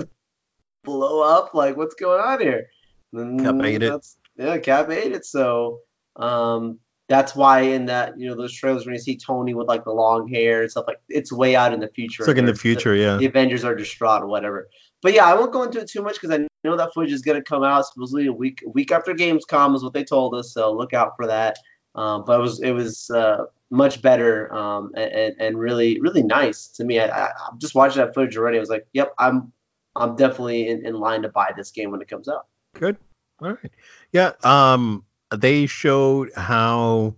blow up? Like what's going on here? Cap ate it. Yeah, Cap ate it. So um, that's why in that you know those trailers when you see Tony with like the long hair and stuff like it's way out in the future. It's like in the future, the, yeah. The Avengers are distraught or whatever. But yeah, I won't go into it too much because I know that footage is gonna come out supposedly a week a week after Gamescom is what they told us. So look out for that. Um, but it was it was uh, much better um, and, and really really nice to me. I, I, just watching that footage already. I was like, yep, I'm I'm definitely in, in line to buy this game when it comes out. Good. All right. Yeah. Um they showed how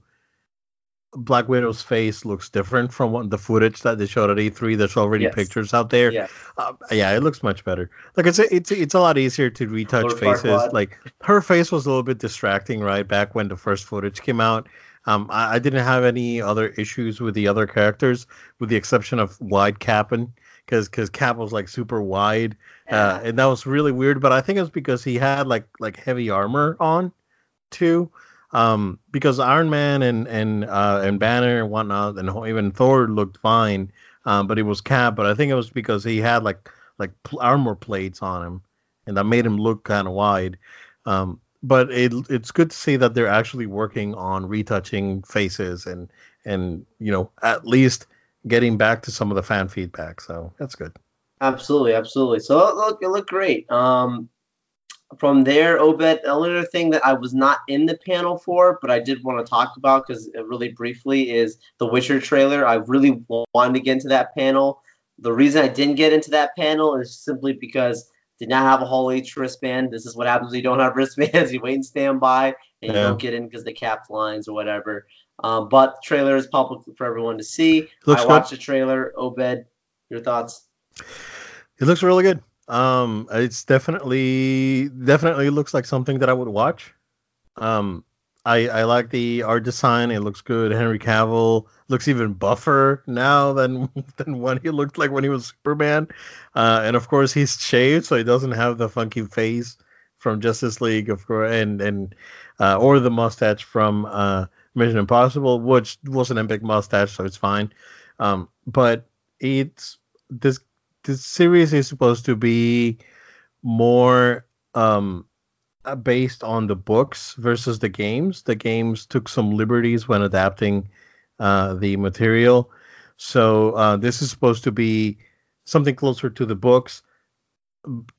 Black Widow's face looks different from what the footage that they showed at E3. There's already yes. pictures out there. Yeah. Uh, yeah, it looks much better. Like it's a, it's it's a lot easier to retouch faces. Like her face was a little bit distracting, right? Back when the first footage came out. Um, I, I didn't have any other issues with the other characters, with the exception of wide Cap'n, because because Cap was like super wide, uh, yeah. uh, and that was really weird. But I think it was because he had like like heavy armor on too. Um, because Iron Man and and uh, and Banner and whatnot, and even Thor looked fine, um, but it was Cap. But I think it was because he had like like armor plates on him, and that made him look kind of wide. Um, but it it's good to see that they're actually working on retouching faces and and you know at least getting back to some of the fan feedback. So that's good. Absolutely, absolutely. So it it looked great. Um, from there, Obed, another thing that I was not in the panel for, but I did want to talk about because really briefly is the Witcher trailer. I really wanted to get into that panel. The reason I didn't get into that panel is simply because did not have a Hall H wristband. This is what happens when you don't have wristbands. You wait and stand by, and you Yeah. don't get in because the cap lines or whatever. Um, but the trailer is public for everyone to see. Looks I good. watched the trailer. Obed, your thoughts? It looks really good. Um, it's definitely definitely looks like something that I would watch. Um, I I like the art design. It looks good. Henry Cavill looks even buffer now than than when he looked like when he was Superman. Uh, and of course he's shaved, so he doesn't have the funky face from Justice League, of course, and and uh, or the mustache from uh, Mission Impossible, which was an epic mustache, so it's fine. Um, but it's this this series is supposed to be more um uh, based on the books versus the games. The games took some liberties when adapting uh, the material, so uh, this is supposed to be something closer to the books.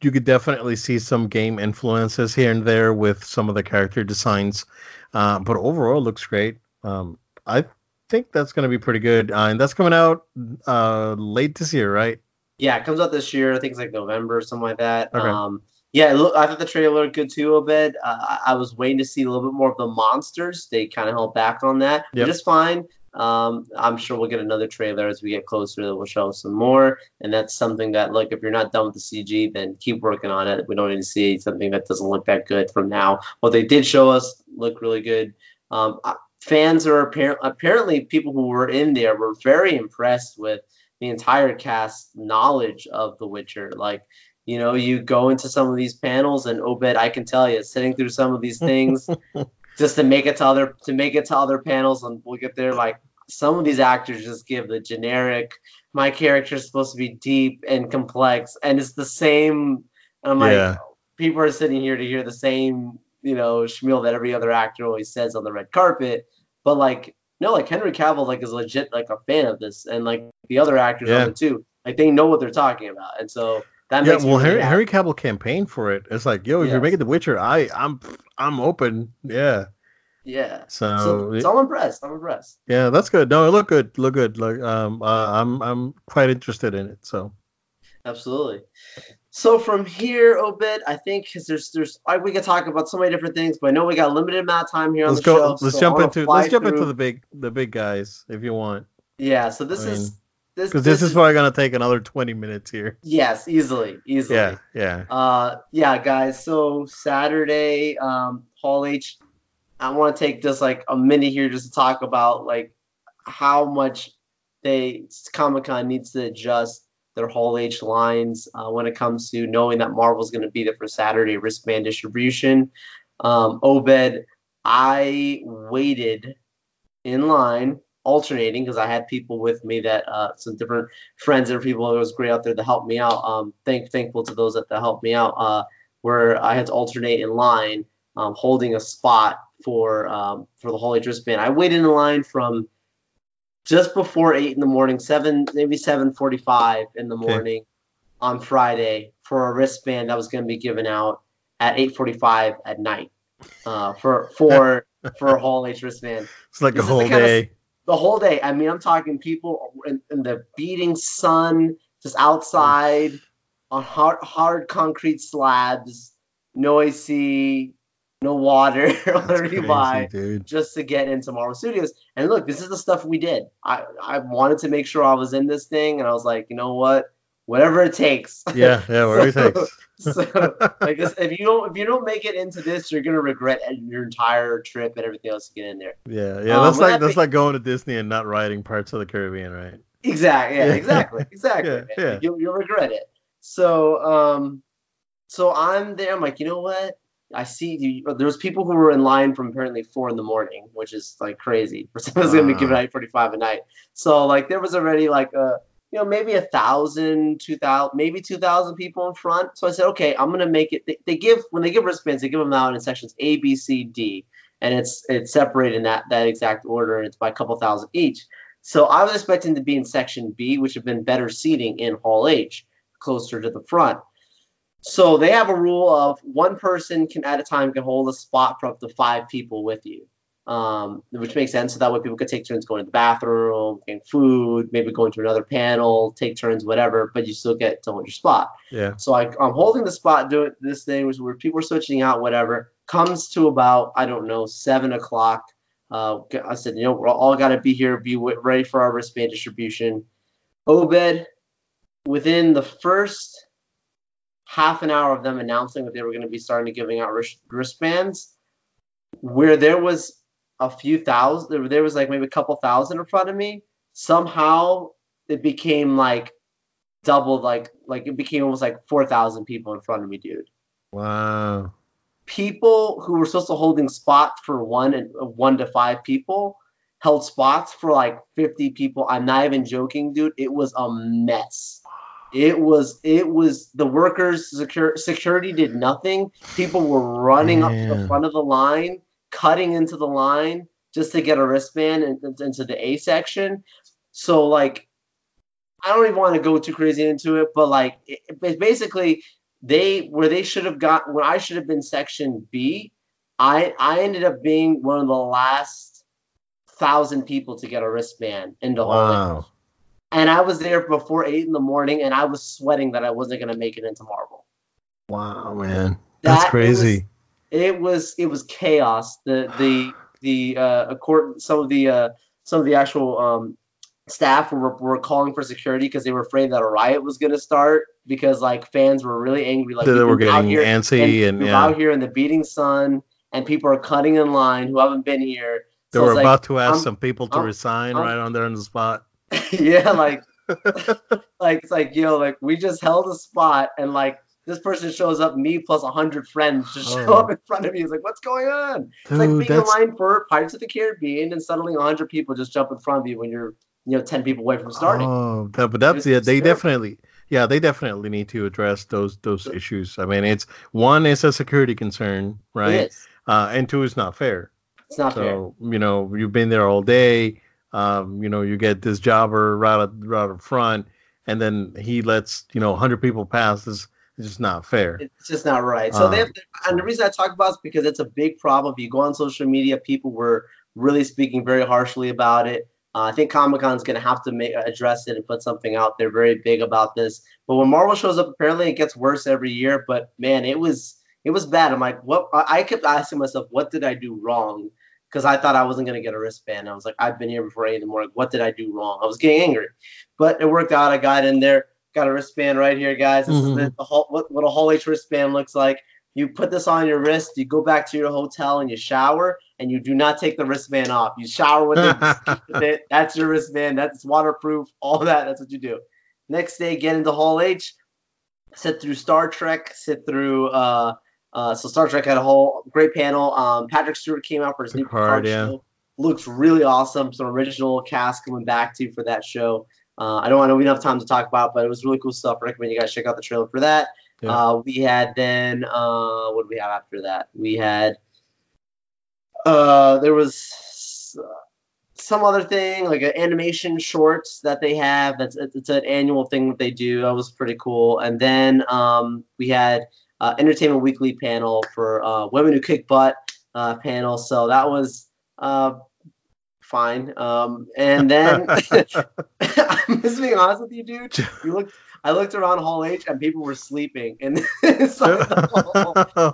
You could definitely see some game influences here and there with some of the character designs, uh, but overall it looks great. Um, I think that's going to be pretty good, uh, and that's coming out uh, late this year, right? Yeah, it comes out this year. I think it's like November, or something like that. Okay. Um, yeah, look, I thought the trailer looked good too, Obed. Uh, I, I was waiting to see a little bit more of the monsters. They kind of held back on that, Yep. is fine. Um, I'm sure we'll get another trailer as we get closer that will show some more. And that's something that, like, if you're not done with the CG, then keep working on it. We don't need to see something that doesn't look that good from now. What they did show us looked really good. Um, fans are apparent, apparently people who were in there were very impressed with the entire cast knowledge of The Witcher. Like, you know, you go into some of these panels, and oh, Obed, I can tell you, sitting through some of these things, just to make it to other to make it to other panels, and we'll get there. Like, some of these actors just give the generic. My character is supposed to be deep and complex, and it's the same. I'm like, Yeah. people are sitting here to hear the same, you know, schmeal that every other actor always says on the red carpet. But like, no, like Henry Cavill, like is legit like a fan of this, and like the other actors Yeah. on it too. Like they know what they're talking about, and so that yeah, makes well, Harry. Harry Cavill campaigned for it. It's like, yo, if Yeah. you're making The Witcher, I, I'm, I'm open. Yeah. Yeah. So, So, so I'm impressed. I'm impressed. yeah, that's good. No, it look good. Look good. Like, um, uh, I'm, I'm quite interested in it. So, Absolutely. So from here, Obed, I think 'cause there's there's I, we could talk about so many different things, but I know we got a limited amount of time here on let's the go. show. let's so jump into, let's jump into the big, the big guys if you want. Yeah. So this I is mean, this Because this is probably gonna take another 20 minutes here. yes, easily, easily. Yeah, yeah. Uh, yeah, guys. So Saturday, um, Hall H. I want to take just like a minute here just to talk about like how much they Comic Con needs to adjust their Hall H lines uh, when it comes to knowing that Marvel's going to be there for Saturday wristband distribution. Um, Obed, I waited in line alternating because I had people with me that uh, some different friends and people that was great out there to help me out. Um, thank thankful to those that, that helped me out. Uh, where I had to alternate in line, um, holding a spot for um, for the Hall H wristband. I waited in line from just before eight in the morning, seven maybe seven forty-five in the Okay. morning on Friday for a wristband that was going to be given out at eight forty-five at night uh, for for for a Hall H wristband It's like This a whole kind of- day. the whole day. I mean, I'm talking people in, in the beating sun, just outside on hard, hard concrete slabs, noisy, no water, whatever you buy, dude. just to get into Marvel Studios. And look, this is the stuff we did. I, I wanted to make sure I was in this thing, and I was like, you know what? Whatever it takes. Yeah, yeah. Whatever it takes. so, like this, if you don't if you don't make it into this, you're gonna regret your entire trip and everything else to get in there. Yeah, yeah. Um, that's with like that that's be- like going to Disney and not riding Pirates of the Caribbean, right? Exactly. Yeah, Yeah. exactly. Exactly. Yeah, yeah. You'll, you'll regret it. So, um, so I'm there. I'm like, you know what? I see you. Oh, there was people who were in line from apparently four in the morning, which is like crazy. For someone's gonna be uh-huh. given out 45 a night. So like there was already like a you know maybe a thousand, two thousand, maybe two thousand people in front. So I said, okay, I'm gonna make it. They, they give when they give wristbands, they give them out in sections A, B, C, D, and it's it's separated in that that exact order, and it's by a couple thousand each. So I was expecting to be in section B, which have been better seating in Hall H. closer to the front. So they have a rule of one person can at a time can hold a spot for up to five people with you, um, which makes sense. So that way people could take turns going to the bathroom, getting food, maybe going to another panel, take turns, whatever. But you still get to hold your spot. Yeah. So I, I'm holding the spot doing this thing where people are switching out, whatever. Comes to about I don't know seven o'clock. Uh, I said, you know, we're all got to be here, be ready for our wristband distribution. Obed, within the first half an hour of them announcing that they were going to be starting to giving out wristbands, where there was a few thousand, there was like maybe a couple thousand in front of me. Somehow it became like double, like like it became almost like four thousand people in front of me, dude. Wow. People who were supposed to holding spots for one and uh, one to five people held spots for like 50 people. I'm not even joking, dude. It was a mess. It was it was the workers secure, security did nothing. People were running Man. up to the front of the line, cutting into the line just to get a wristband and, into the A section. So like I don't even want to go too crazy into it, but like it, it basically they where they should have got when I should have been section B, I I ended up being one of the last thousand people to get a wristband in the wow. whole and I was there before eight in the morning, and I was sweating that I wasn't gonna make it into Marvel. Wow, man, that's that, crazy. It was, it was, it was chaos. The the the uh, court, some of the uh, some of the actual um, staff were were calling for security because they were afraid that a riot was gonna start because like fans were really angry. Like they were getting antsy and, and yeah. out here in the beating sun, and people are cutting in line who haven't been here. They so were about like, to ask I'm, some people to I'm, resign I'm, right on there on the spot. yeah, like like it's like yo, like we just held a spot and like this person shows up, me plus a hundred friends just show oh. up in front of me. It's like, what's going on? Dude, it's like being that's... in line for Pirates of the Caribbean, and suddenly a hundred people just jump in front of you when you're, you know, ten people away from starting. Oh, that, but that's yeah, they definitely, yeah, they definitely need to address those those issues. I mean, it's one is a security concern, right? Uh, and two, it's not fair. It's not so, fair. you know, you've been there all day um, you know, you get this jobber right up, right up front, and then he lets you know 100 people pass. It's, it's just not fair. It's just not right. So um, they have to, and the reason I talk about it is because it's a big problem. If you go on social media, people were really speaking very harshly about it. Uh, I think Comic Con is going to have to make, address it and put something out there very big about this. But when Marvel shows up, apparently it gets worse every year. But man, it was it was bad. I'm like, what? I kept asking myself, what did I do wrong? Because I thought I wasn't gonna get a wristband. I was like, I've been here before in the morning. What did I do wrong? I was getting angry, but it worked out. I got in there, got a wristband right here, guys. This mm-hmm. is the, the whole, what, what a Hall H wristband looks like. You put this on your wrist. You go back to your hotel and you shower, and you do not take the wristband off. You shower with it. with it. That's your wristband. That's waterproof. All that. That's what you do. Next day, get into Hall H, sit through Star Trek, sit through. Uh, uh, so Star Trek had a whole great panel. Um, Patrick Stewart came out for his Picard, new Picard yeah. show. Looks really awesome. Some original cast coming back to for that show. Uh, I don't know we don't have time to talk about, but it was really cool stuff. I recommend you guys check out the trailer for that. Yeah. Uh, we had then uh, what did we have after that? We had uh, there was some other thing like an animation shorts that they have. That's it's an annual thing that they do. That was pretty cool. And then um, we had uh, Entertainment Weekly panel for uh, Women Who Kick Butt uh, panel. So that was uh, fine. Um, and then I'm just being honest with you, dude. You looked. I looked around Hall H and people were sleeping, and I'm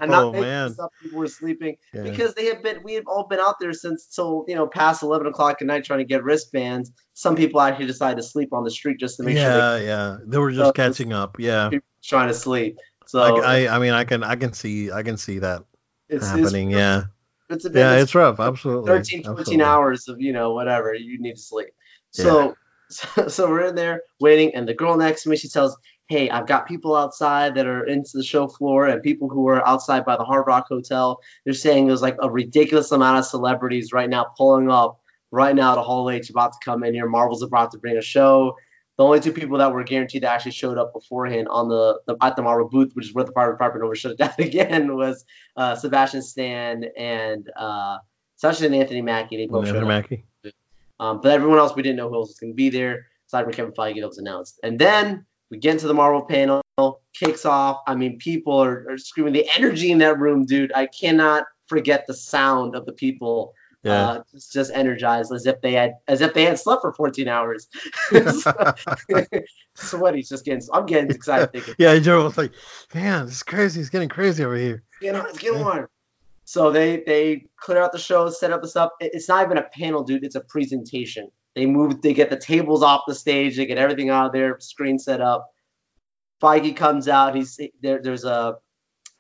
not oh, man. Up, people were sleeping yeah. because they have been. We have all been out there since till you know past 11 o'clock at night trying to get wristbands. Some people actually decided to sleep on the street just to make yeah, sure. Yeah, yeah, they were just catching up. Yeah, trying to sleep. So I, I, mean, I can, I can see, I can see that it's, happening. It's, yeah. It's a bit, yeah, it's rough. Absolutely. 13, 14 absolutely. hours of you know whatever you need to sleep. So, yeah. so, so we're in there waiting, and the girl next to me, she tells, "Hey, I've got people outside that are into the show floor, and people who are outside by the Hard Rock Hotel. They're saying there's like a ridiculous amount of celebrities right now pulling up." Right now, to Hall H about to come in here. Marvel's about to bring a show the only two people that were guaranteed that actually showed up beforehand on the, the at the Marvel booth, which is where the fire department over shut it down again, was uh, Sebastian Stan and uh, Sebastian and Anthony Mackie. They both showed Mackie. Um, but everyone else, we didn't know who else was going to be there. Aside from Kevin Feige, that was announced. And then We get into the Marvel panel, kicks off. I mean, people are, are screaming. The energy in that room, dude. I cannot forget the sound of the people yeah. Uh, just, just energized as if they had as if they had slept for 14 hours. Sweaty, just getting. I'm getting excited thinking. Yeah, Joe was like, "Man, this is crazy. It's getting crazy over here." You know, it's getting warm. So they they clear out the show, set up the stuff. It's not even a panel, dude. It's a presentation. They move. They get the tables off the stage. They get everything out of there. Screen set up. Feige comes out. He's there. There's a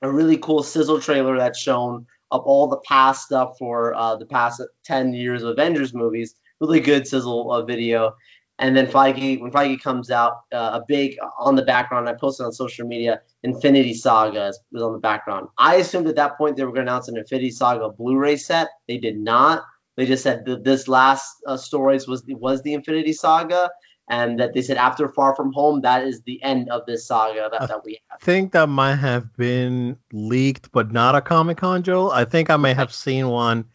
a really cool sizzle trailer that's shown of all the past stuff for uh, the past 10 years of Avengers movies. Really good sizzle uh, video. And then Feige, when Feige comes out, uh, a big on the background, I posted on social media, Infinity Saga was on the background. I assumed at that point they were going to announce an Infinity Saga Blu-ray set. They did not. They just said that this last uh, stories was was the Infinity Saga, and that they said after Far From Home, that is the end of this saga that, that we have. I think that might have been leaked, but not a Comic Con, Joel. I think I may have seen one,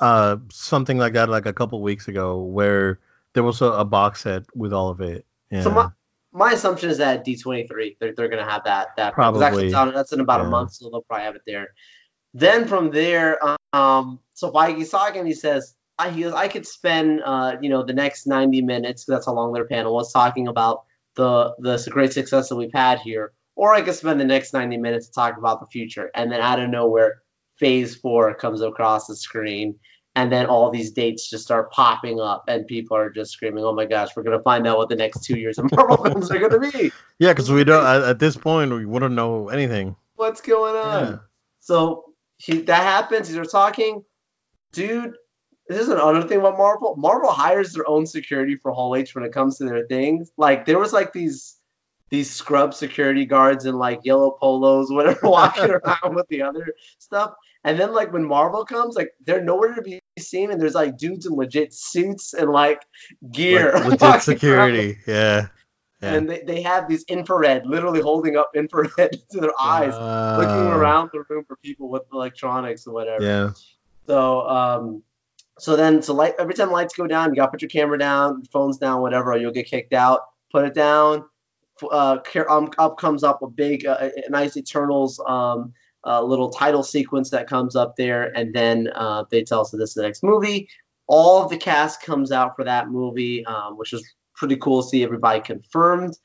uh, something like that, like a couple weeks ago, where there was a, a box set with all of it. Yeah. So my, my assumption is that D23, they're, they're gonna have that. That probably that's in about yeah. a month, so they'll probably have it there. Then from there, um, so Feige's talking, he says I, he goes, I could spend, uh, you know, the next 90 minutes, because that's how long their panel was, talking about the the great success that we've had here, or I could spend the next 90 minutes to talk about the future. And then out of nowhere, Phase Four comes across the screen, and then all these dates just start popping up, and people are just screaming, "Oh my gosh, we're gonna find out what the next two years of Marvel films are gonna be." Yeah, because we don't at, at, this point we wouldn't know anything. What's going on? Yeah. So he, that happens. They're talking, dude this is another thing about Marvel. Marvel hires their own security for Hall H when it comes to their things. Like there was like these these scrub security guards in like yellow polos, whatever, walking around with the other stuff. And then like when Marvel comes, like they're nowhere to be seen, and there's like dudes in legit suits and like gear, like, legit security, yeah. Yeah. And they, they have these infrared, literally holding up infrared to their eyes, uh, looking around the room for people with electronics or whatever. Yeah. So um, so then, so light every time lights go down, you gotta put your camera down, phones down, whatever, you'll get kicked out. Put it down. Uh, um, up comes up a big, uh, a nice Eternals um, uh, little title sequence that comes up there, and then uh, they tell us that this is the next movie. All of the cast comes out for that movie, um, which is pretty cool to see everybody confirmed.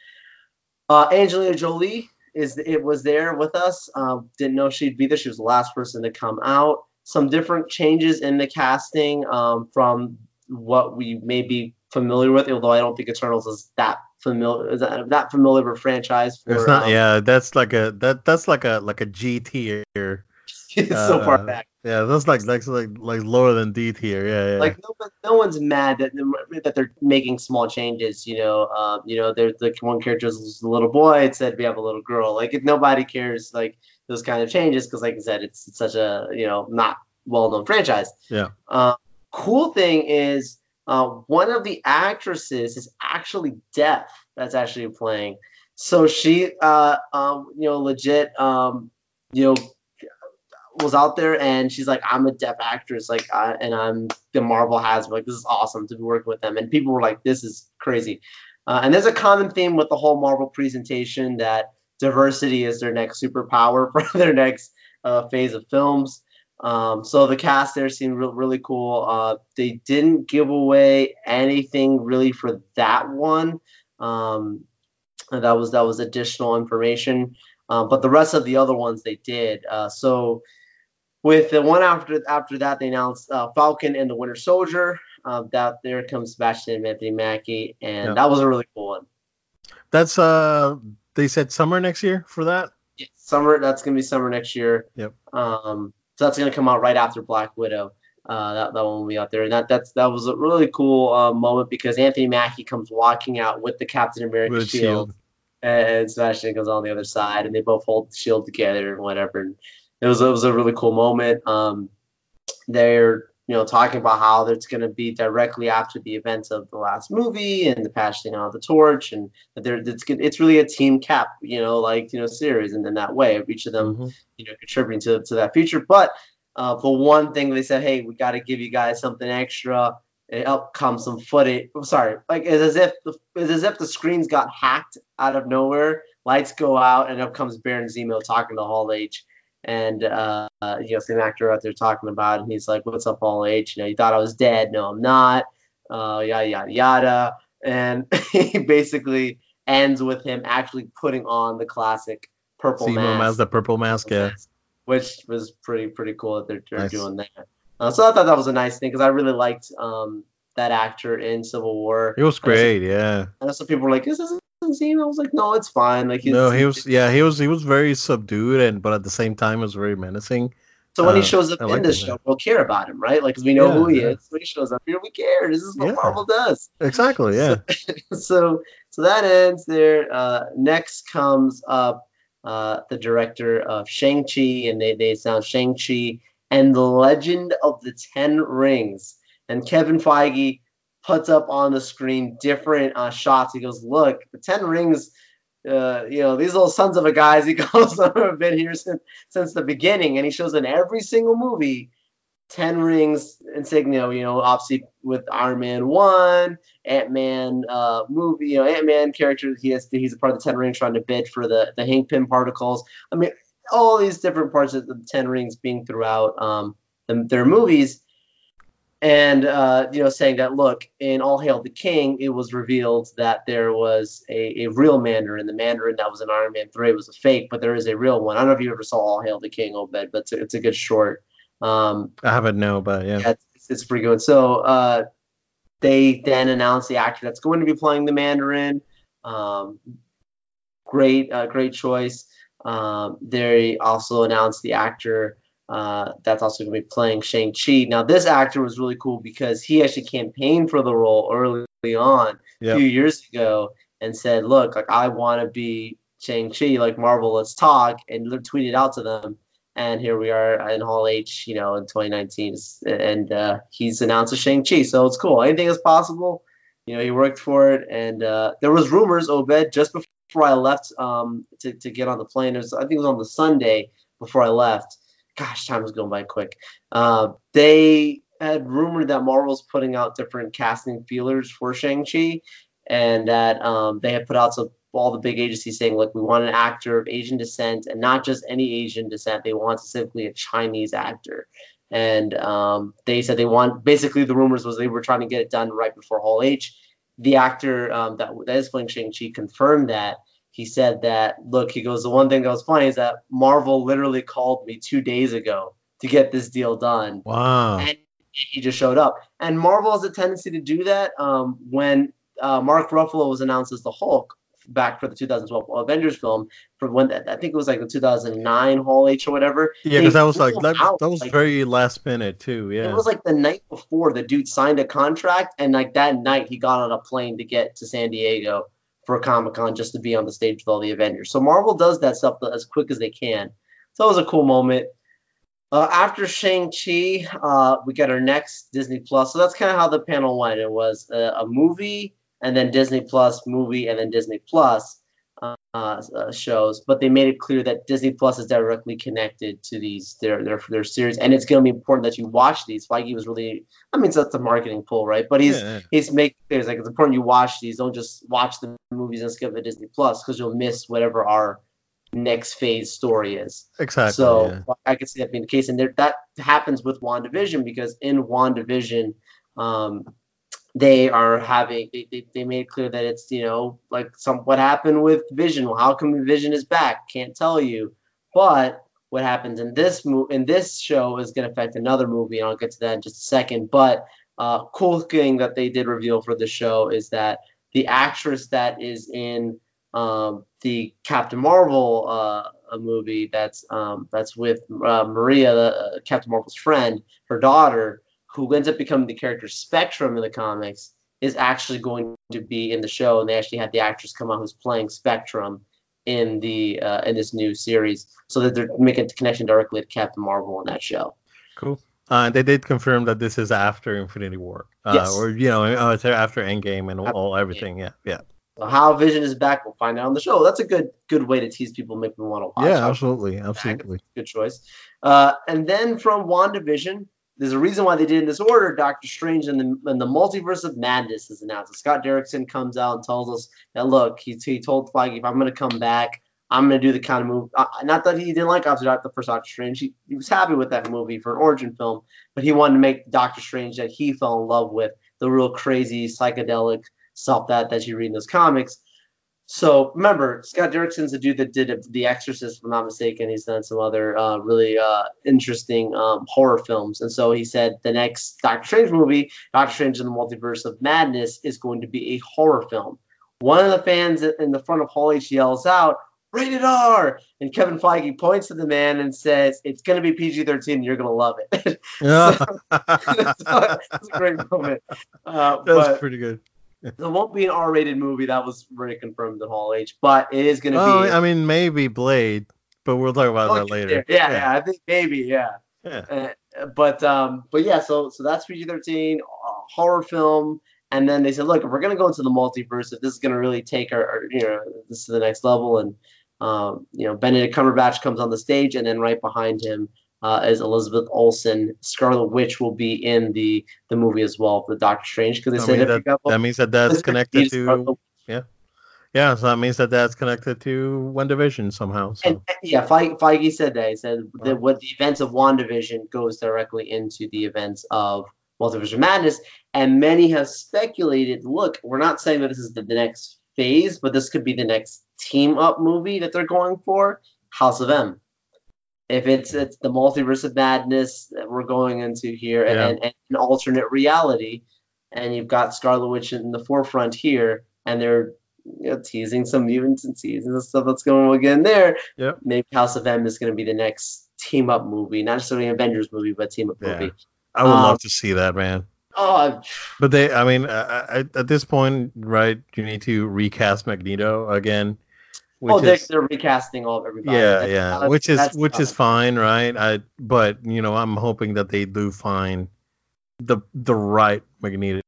Uh, Angelina Jolie is it was there with us. Uh, didn't know she'd be there. She was the last person to come out some different changes in the casting um, from what we may be familiar with, although I don't think Eternals is that familiar is that, that familiar of a franchise. For, it's not. Um, yeah, that's like a that that's like a like a G tier. it's uh, so far back. Yeah, that's like like like like lower than D tier. Yeah, yeah. Like no, no one's mad that that they're making small changes. You know, um, you know, there's like one character is a little boy. It said we have a little girl. Like nobody cares. Like those kind of changes because, like I said, it's, it's, such a you know not well known franchise. Yeah. Uh, cool thing is uh, one of the actresses is actually deaf. That's actually playing. So she, uh, um, you know, legit, um, you know, was out there and she's like, I'm a deaf actress, like, I, and I'm the Marvel has like this is awesome to be working with them, and people were like, this is crazy. Uh, and there's a common theme with the whole Marvel presentation that diversity is their next superpower for their next uh, phase of films. Um, so the cast there seemed re- really cool. Uh, they didn't give away anything really for that one. Um, that was that was additional information. Uh, but the rest of the other ones they did. Uh, so with the one after after that, they announced uh, Falcon and the Winter Soldier. Uh, that there comes Sebastian and Anthony Mackie, and yeah. that was a really cool one. That's uh they said summer next year for that. Yeah, summer. That's gonna be summer next year. Yep. Um, so that's gonna come out right after Black Widow. Uh, that, that one will be out there, and that that's that was a really cool uh, moment because Anthony Mackie comes walking out with the Captain America shield, shield, and Sebastian goes on the other side, and they both hold the shield together and whatever. And it was it was a really cool moment. Um, they're you know, talking about how it's going to be directly after the events of the last movie and the passing of the torch, and that there it's it's really a team cap, you know, like you know, series, and in that way, of each of them, mm-hmm. you know, contributing to to that future. But uh, for one thing, they said, hey, we got to give you guys something extra. and up comes some footage. I'm sorry, like it's as if the, it's as if the screens got hacked out of nowhere. Lights go out, and up comes Baron Zemo talking to Hall H. And uh, you know, some actor out there talking about, it, and he's like, "What's up, Hall H? You know, you thought I was dead? No, I'm not. Uh, yada yada yada." And he basically ends with him actually putting on the classic purple Zemo mask, the purple mask. Yeah. which was pretty pretty cool that they're, they're Nice. doing that. Uh, so I thought that was a nice thing because I really liked um, that actor in Civil War. It was great. Yeah. Know some people were like, "This isn't Zemo." I was like, "No, it's fine." Like, he's, No, he was. Yeah, he was. He was very subdued, and but at the same time, was very menacing. So when he uh, shows up I in like this show, we'll care about him, right? Like, 'cause we know who he Yeah, yeah. is. When he shows up here, we care. This is what Yeah. Marvel does. Exactly. Yeah. so so that ends there. Uh, next comes up uh, the director of Shang Chi, and they they sound Shang Chi and the Legend of the Ten Rings. And Kevin Feige puts up on the screen different uh, shots. He goes, "Look, the Ten Rings." Uh, you know these little sons of a guys. He goes, "have been here since since the beginning," and he shows in every single movie Ten Rings insignia. You know, obviously with Iron Man one, Ant Man uh, movie, you know, Ant Man character. He has he's a part of the Ten Rings trying to bid for the the Hank Pym particles. I mean, all these different parts of the Ten Rings being throughout um, the, their movies, and uh, you know, saying that look, in All Hail the King, it was revealed that there was a, a real Mandarin. The Mandarin that was in Iron Man three was a fake, but there is a real one. I don't know if you ever saw All Hail the King, Obed, but it's a, it's a good short. Um, I haven't know, but yeah. yeah, it's, it's pretty good. So uh, they then announced the actor that's going to be playing the Mandarin. Um, great, uh, great choice. Um, they also announced the actor uh, that's also going to be playing Shang Chi. Now, this actor was really cool because he actually campaigned for the role early on Yeah. a few years ago and said, "Look, like I want to be Shang Chi, like Marvel, let's talk," and tweeted out to them. And here we are in Hall H, you know, in 2019, and uh, he's announced a Shang Chi, so it's cool. Anything is possible. You know, he worked for it, and uh, there was rumors, Obed, just before I left um, to, to get on the plane. It was, I think it was on the Sunday before I left. Gosh, time is going by quick. Uh, they had rumored that Marvel's putting out different casting feelers for Shang Chi, and that um, they had put out some all the big agencies saying, look, we want an actor of Asian descent, and not just any Asian descent. They want specifically a Chinese actor. And um, they said they want basically the rumors was they were trying to get it done right before Hall H. The actor um, that that is playing Shang Chi confirmed that. He said that look, he goes, the one thing that was funny is that Marvel literally called me two days ago to get this deal done Wow. and he just showed up. And Marvel has a tendency to do that. Um, when uh, Mark Ruffalo was announced as the Hulk back for the 2012 Avengers film, for when I think it was like the 2009 Hall H or whatever. Yeah, because that was like that, that was like, very last minute too. Yeah. It was like the night before the dude signed a contract, and like that night he got on a plane to get to San Diego for Comic Con just to be on the stage with all the Avengers. So Marvel does that stuff as quick as they can. So it was a cool moment. Uh, after Shang Chi, uh, we got our next Disney Plus. So that's kind of how the panel went. It was a, a movie, and then Disney Plus movie, and then Disney Plus uh, uh, shows. But they made it clear that Disney Plus is directly connected to these their their their series, and it's going to be important that you watch these. Feige was really, I mean, that's a marketing pull, right? But he's yeah. he's making it's like it's important you watch these. Don't just watch the movies and skip the Disney Plus because you'll miss whatever our next phase story is. Exactly. So yeah. I could see that being the case, and there, that happens with WandaVision because in WandaVision, um, they are having they, they, they made clear that it's you know like some what happened with Vision. Well, how come Vision is back? Can't tell you, but what happens in this mo- in this show is going to affect another movie, and I'll get to that in just a second. But uh, cool thing that they did reveal for the show is that the actress that is in um, the Captain Marvel uh, a movie that's um, that's with uh, Maria, uh, Captain Marvel's friend, her daughter, who ends up becoming the character Spectrum in the comics, is actually going to be in the show, and they actually had the actress come out who's playing Spectrum in the uh, in this new series, so that they're making a connection directly to Captain Marvel in that show. Cool. Uh, they did confirm that this is after Infinity War, uh, Yes. or you know, uh, it's after Endgame and After all everything. Yeah, yeah, So how Vision is back, we'll find out on the show. That's a good good way to tease people, make them want to watch. yeah, absolutely, absolutely. good choice. Uh, and then from WandaVision, there's a reason why they did in this order. Doctor Strange and the, and the Multiverse of Madness is announced. Scott Derrickson comes out and tells us that look, he, he told Feige, if I'm going to come back, I'm going to do the kind of movie. Uh, not that he didn't like after the first Doctor Strange. He, he was happy with that movie for an origin film, but he wanted to make Doctor Strange that he fell in love with, the real crazy psychedelic stuff that that you read in those comics. So remember, Scott Derrickson's the dude that did The Exorcist, if I'm not mistaken. He's done some other uh, really uh, interesting um, horror films. And so he said the next Doctor Strange movie, Doctor Strange in the Multiverse of Madness, is going to be a horror film. One of the fans in the front of Hall H yells out, rated R. And Kevin Feige points to the man and says, It's going to be PG 13. You're going to love it. So, that's a great moment. Uh, that's but, pretty good there won't be an R-rated movie. That was already confirmed in Hall H, but it is going to oh, be. I mean, maybe Blade, but we'll talk about that later. Yeah, yeah, yeah, I think maybe, yeah. Yeah. Uh, but um, but yeah, so so that's PG-13 uh, horror film, and then they said, look, if we're going to go into the multiverse, if this is going to really take our, our, you know this to the next level, and um, you know Benedict Cumberbatch comes on the stage, and then right behind him uh, as Elizabeth Olsen. Scarlet Witch will be in the the movie as well for Doctor Strange because they said that, that means that that's connected to yeah. Yeah, so that means that that's connected to WandaVision somehow. So. And, yeah, Feige, Feige said that. He said that what the events of WandaVision goes directly into the events of Multiverse Madness. And many have speculated look, we're not saying that this is the, the next phase, but this could be the next team up movie that they're going for House of M if it's it's the multiverse of madness that we're going into here yeah. and, and, an alternate reality and you've got scarlet witch in the forefront here and they're you know, teasing some mutants and teasing the stuff that's going on again there yep. maybe house of m is going to be the next team up movie not necessarily an avengers movie but team up yeah. movie i would um, love to see that man Oh, but they, I mean, uh, at this point, right? You need to recast Magneto again oh, they're, is, they're recasting all of everybody. Yeah, that's, yeah, that's, which is which is fine, right? I but you know I'm hoping that they do find the the right Magneto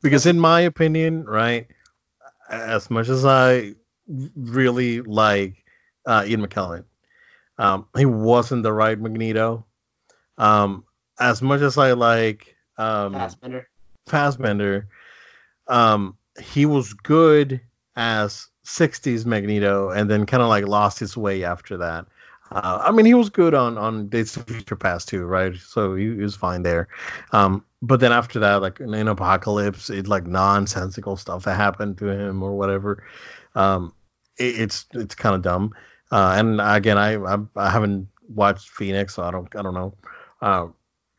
because in my opinion, right, as much as I really like uh, Ian McKellen, um, he wasn't the right Magneto. Um, as much as I like um, Fassbender, Fassbender, um, he was good as 60s Magneto and then kind of like lost his way after that. Uh, I mean, he was good on on Days of Future Past too, right? So he, he was fine there. Um, but then after that, like in, Apocalypse, it like nonsensical stuff that happened to him or whatever. Um, it, it's it's kind of dumb. Uh, and again, I, I, I haven't watched Phoenix, so I don't I don't know. Uh,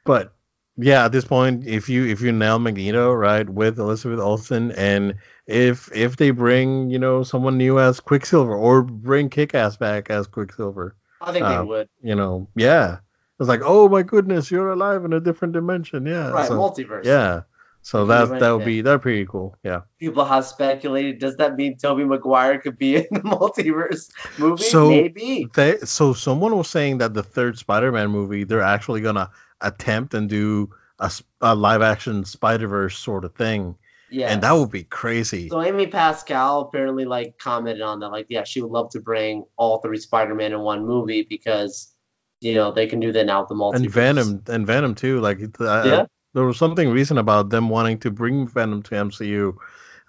but yeah, at this point, if you if you nail Magneto right with Elizabeth Olsen and if if they bring you know someone new as Quicksilver or bring Kick-Ass back as Quicksilver. I think they um, would. You know, yeah. It's like, oh my goodness, you're alive in a different dimension. Yeah. Right, so, multiverse. Yeah. So that that would be that pretty cool. Yeah. People have speculated. Does that mean Tobey Maguire could be in the multiverse movie? So Maybe. They, so someone was saying that the third Spider-Man movie, they're actually gonna attempt and do a, a live action Spider Verse sort of thing. Yeah. And that would be crazy. So Amy Pascal apparently like commented on that, like, yeah, she would love to bring all three Spider-Man in one movie because, you know, they can do that now with the multiverse. And Venom, and Venom too. Like, uh, yeah. there was something recent about them wanting to bring Venom to MCU,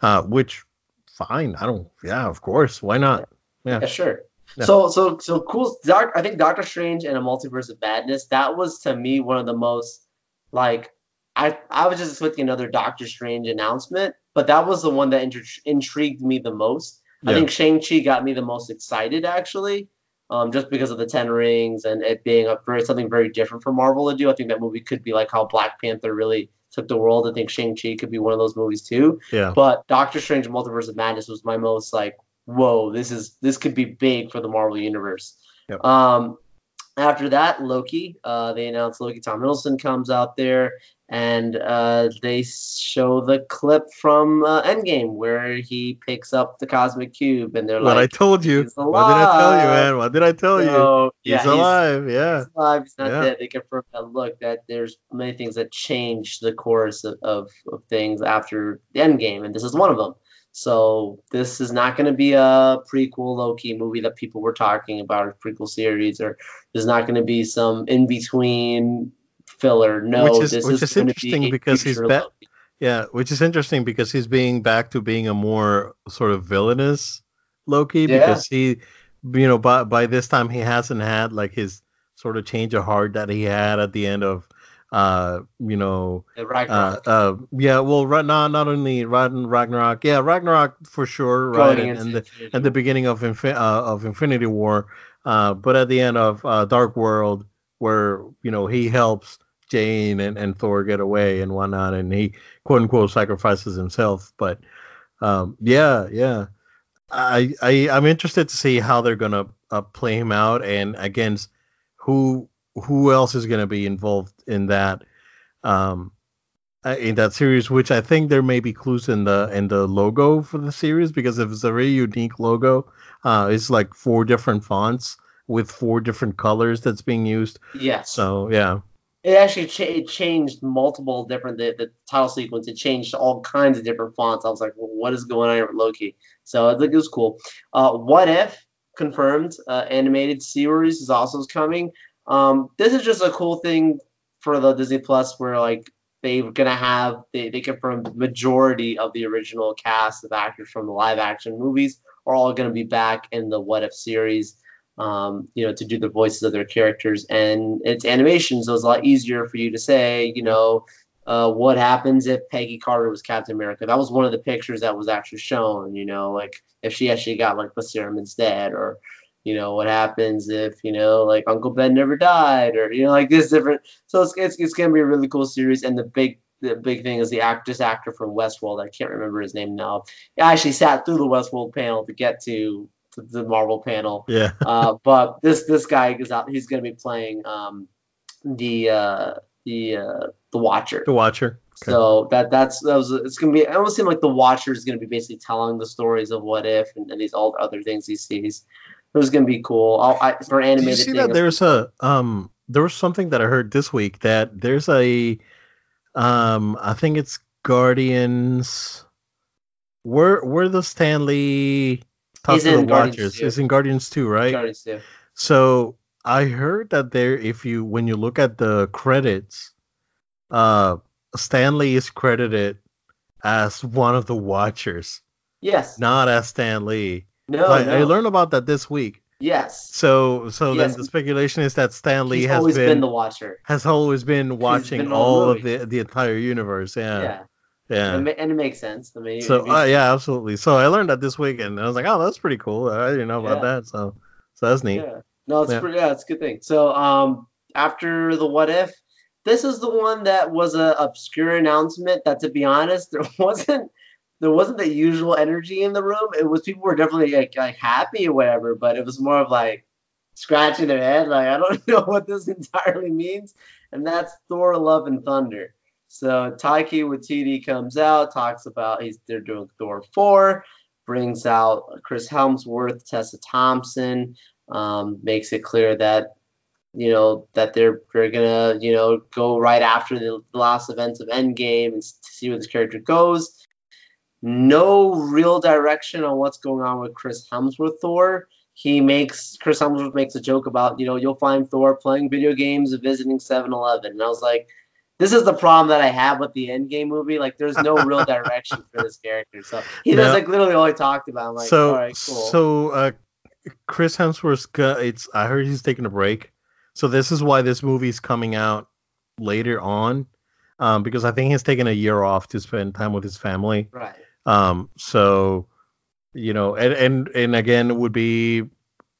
uh, which, fine, I don't, yeah, of course, why not? Yeah, yeah sure. Yeah. So, so, so cool. Dark. I think Doctor Strange and a Multiverse of Madness. That was to me one of the most like I I was just expecting another Doctor Strange announcement, but that was the one that intri- intrigued me the most. Yeah. I think Shang Chi got me the most excited actually, um, just because of the Ten Rings and it being a very something very different for Marvel to do. I think that movie could be like how Black Panther really took the world. I think Shang Chi could be one of those movies too. Yeah. But Doctor Strange: Multiverse of Madness was my most like, whoa, this is this could be big for the Marvel universe. Yep. Um, after that, Loki. Uh, they announced Loki. Tom Hiddleston comes out there, and uh, they show the clip from uh, Endgame where he picks up the cosmic cube, and they're what like, "What I told you? What did I tell you, man? What did I tell so, you? He's yeah, alive. He's, yeah, he's alive. He's not yeah. dead." They confirm that look that there's many things that change the course of, of, of things after the Endgame, and this is one of them. So this is not going to be a prequel Loki movie that people were talking about, or prequel series, or there's not going to be some in between filler. No, which is this which is, is interesting be because he's. Loki. Yeah, which is interesting because he's being back to being a more sort of villainous Loki Yeah. because he, you know, by by this time he hasn't had like his sort of change of heart that he had at the end of, uh, you know, The uh, uh, yeah, well, right not not only Ragnarok, yeah, Ragnarok for sure, right, and, and the at the beginning of uh, of Infinity War, uh, but at the end of uh, Dark World, where you know he helps Jane and, and Thor get away and whatnot, and he quote unquote sacrifices himself. But um, yeah, yeah, I, I I'm interested to see how they're gonna uh, play him out and against who who else is gonna be involved in that. Um, uh, in that series, which I think there may be clues in the in the logo for the series because if it's a very unique logo, uh, it's like four different fonts with four different colors that's being used. yes. So yeah, it actually cha- it changed multiple different the, the title sequence. It changed all kinds of different fonts. I was like, well, what is going on here with Loki? So I think it was cool. Uh, what if confirmed uh, animated series is also coming. Um, this is just a cool thing for the Disney Plus where like they're gonna have they, they confirmed the majority of the original cast of actors from the live action movies are all gonna be back in the What If series. Um, you know, to do the voices of their characters, and it's animation, so it's a lot easier for you to say, you know, uh, what happens if Peggy Carter was Captain America? That was one of the pictures that was actually shown. You know, like if she actually got like the serum instead, or you know, what happens if you know, like Uncle Ben never died, or you know, like this different. So it's it's, it's gonna be a really cool series, and the big the big thing is the act this actor from Westworld. I can't remember his name now. I actually sat through the Westworld panel to get to, the Marvel panel yeah, uh, but this this guy is out. He's going to be playing um, the uh, the uh, the Watcher. the Watcher. Okay. So that that's that was it's going to be. It almost seemed like the Watcher is going to be basically telling the stories of what if and, and these all other things he sees. It was going to be cool. I'll, I, for Did you see thing, that there's a um there was something that I heard this week that there's a um I think it's Guardians where where the Stanley talk He's to the in Guardians Watchers is in Guardians 2, right? Guardians too. So I heard that there, if you when you look at the credits, uh, Stanley is credited as one of the Watchers, Yes. not as Stan Lee. No. I, no. I learned about that this week. Yes. So so Yes. then the speculation is that Stanley He's has always been, been, the Watcher. has always been watching been all the of the the entire universe. Yeah. Yeah, yeah. And, it and it makes sense. I mean, So uh, yeah, absolutely. So I learned that this week, and I was like, oh, that's pretty cool. I didn't know about Yeah. that. So so that's neat. Yeah. No, it's Yeah. pretty. Yeah, it's a good thing. So, um, after the what if, this is the one that was a obscure announcement. That, to be honest, there wasn't there wasn't the usual energy in the room. It was people were definitely like, like happy or whatever, but it was more of like scratching their head, like I don't know what this entirely means. And that's Thor: Love and Thunder. So Taika Waititi comes out, talks about he's they're doing Thor four, brings out Chris Hemsworth, Tessa Thompson um, makes it clear that you know that they're they're gonna you know go right after the last events of Endgame and see where this character goes. No real direction on what's going on with Chris Hemsworth Thor. He makes Chris Hemsworth makes a joke about you know you'll find Thor playing video games and visiting 7-Eleven, and I was like. This is the problem that I have with the Endgame movie. Like, there's no real direction for this character. So he Yeah. does like literally all he talked about. I'm like, so all right, cool. so uh, Chris Hemsworth's got it's. I heard he's taking a break, so this is why this movie's coming out later on, um, because I think he's taking a year off to spend time with his family. right. Um, so you know, and and and again, it would be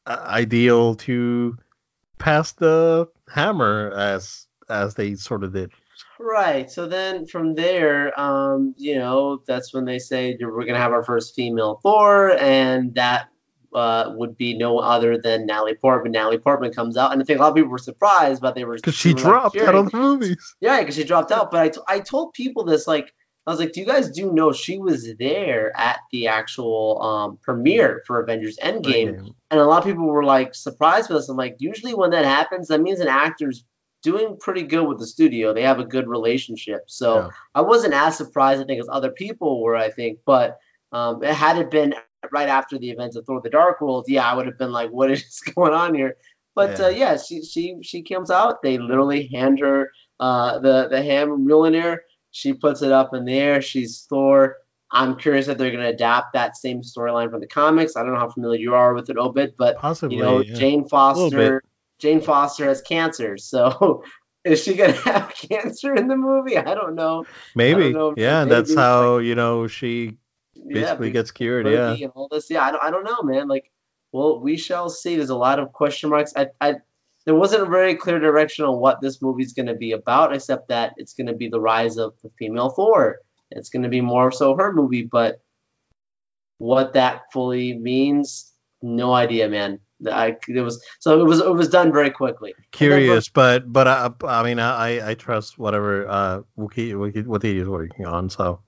uh, ideal to pass the hammer as as they sort of did. Right. So then from there, um, you know, that's when they say we're gonna have our first female Thor, and that uh, would be no other than Natalie Portman. Natalie Portman comes out, and I think a lot of people were surprised, but they were Because she were, like, dropped out of the movies. Yeah, because she dropped out. But I, t- I told people this like I was like, do you guys do know she was there at the actual um, premiere for Avengers Endgame? And a lot of people were like surprised with us. I'm like, usually when that happens, that means an actor's doing pretty good with the studio. They have a good relationship. So Yeah. I wasn't as surprised, I think, as other people were, I think. But um, it had it been right after the events of Thor the Dark World, yeah, I would have been like, what is going on here? But Yeah. uh, yeah, she she she comes out. They literally hand her uh, the the hammer Mjolnir. She puts it up in the air. She's Thor. I'm curious if they're going to adapt that same storyline from the comics. I don't know how familiar you are with it, Obed, but Possibly. you know, yeah. Jane Foster. Jane Foster has cancer, so is she gonna have cancer in the movie? I don't know. maybe. know if- Yeah, that's how you know she basically be- gets cured. Yeah. and all this. Yeah, I don't, I don't know, man. Like, well, we shall see. There's a lot of question marks. I, I, there wasn't a very clear direction on what this movie's going to be about, except that it's going to be the rise of the female Thor. It's going to be more so her movie, but what that fully means, no idea, man. I, it was so it was it was done very quickly. Curious, but but I, I mean I I trust whatever uh Wookie what he is working on. So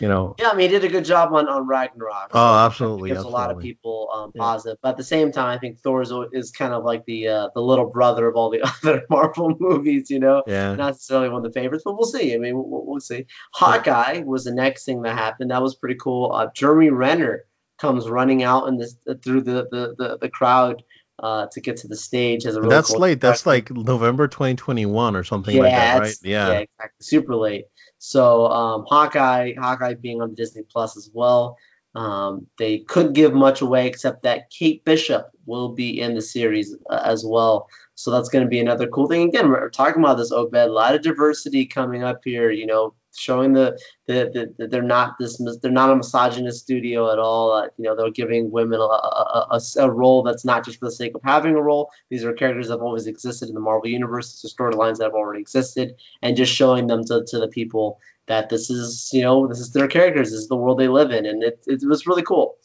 you know Yeah, I mean, he did a good job on, on Ragnarok. Oh, absolutely, Gives a lot of people um, Yeah. positive. But at the same time, I think Thor is, is kind of like the uh, the little brother of all the other Marvel movies, you know? yeah. Not necessarily one of the favorites, but we'll see. I mean, we'll, we'll see. Hawkeye was the next thing that happened. That was pretty cool. Uh, Jeremy Renner comes running out in this through the, the, the, the crowd uh, to get to the stage. Has a really That's cool late. That's like November 2021 or something like that, right? it's- Yeah. exactly. Super late. So um, Hawkeye, Hawkeye being on Disney Plus as well. Um, they couldn't give much away except that Kate Bishop will be in the series uh, as well. So that's going to be another cool thing. Again, we're talking about this Obed, a lot of diversity coming up here. You know, showing the the, the, the they're not this they're not a misogynist studio at all. Uh, you know, they're giving women a, a, a, a role that's not just for the sake of having a role. These are characters that have always existed in the Marvel universe. These are storylines that have already existed, and just showing them to, to the people that this is you know this is their characters. This is the world they live in, and it it was really cool.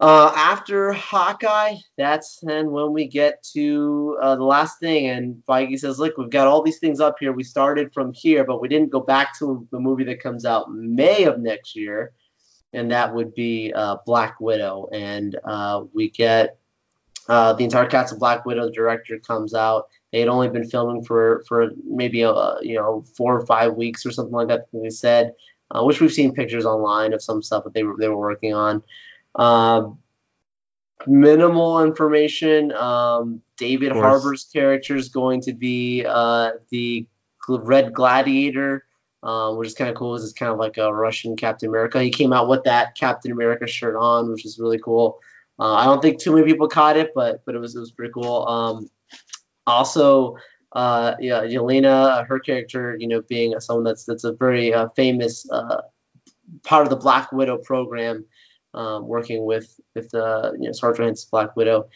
Uh, after Hawkeye, that's then when we get to uh, the last thing, and Feige says, "Look, we've got all these things up here. We started from here, but we didn't go back to the movie that comes out May of next year, and that would be uh, Black Widow. And uh, we get uh, the entire cast of Black Widow. The director comes out. They had only been filming for for maybe a you know four or five weeks or something like that. They said, uh, which we've seen pictures online of some stuff that they were they were working on. Um, minimal information. Um, David. Harbour's character is going to be uh, the Red Gladiator, um, which is kind of cool. Is kind of like a Russian Captain America. He came out with that Captain America shirt on, which is really cool. Uh, I don't think too many people caught it, but but it was it was pretty cool. Um, also, uh, yeah, Yelena, her character, you know, being someone that's that's a very uh, famous uh, part of the Black Widow program, um, working with with uh, you know Johansson's Black Widow,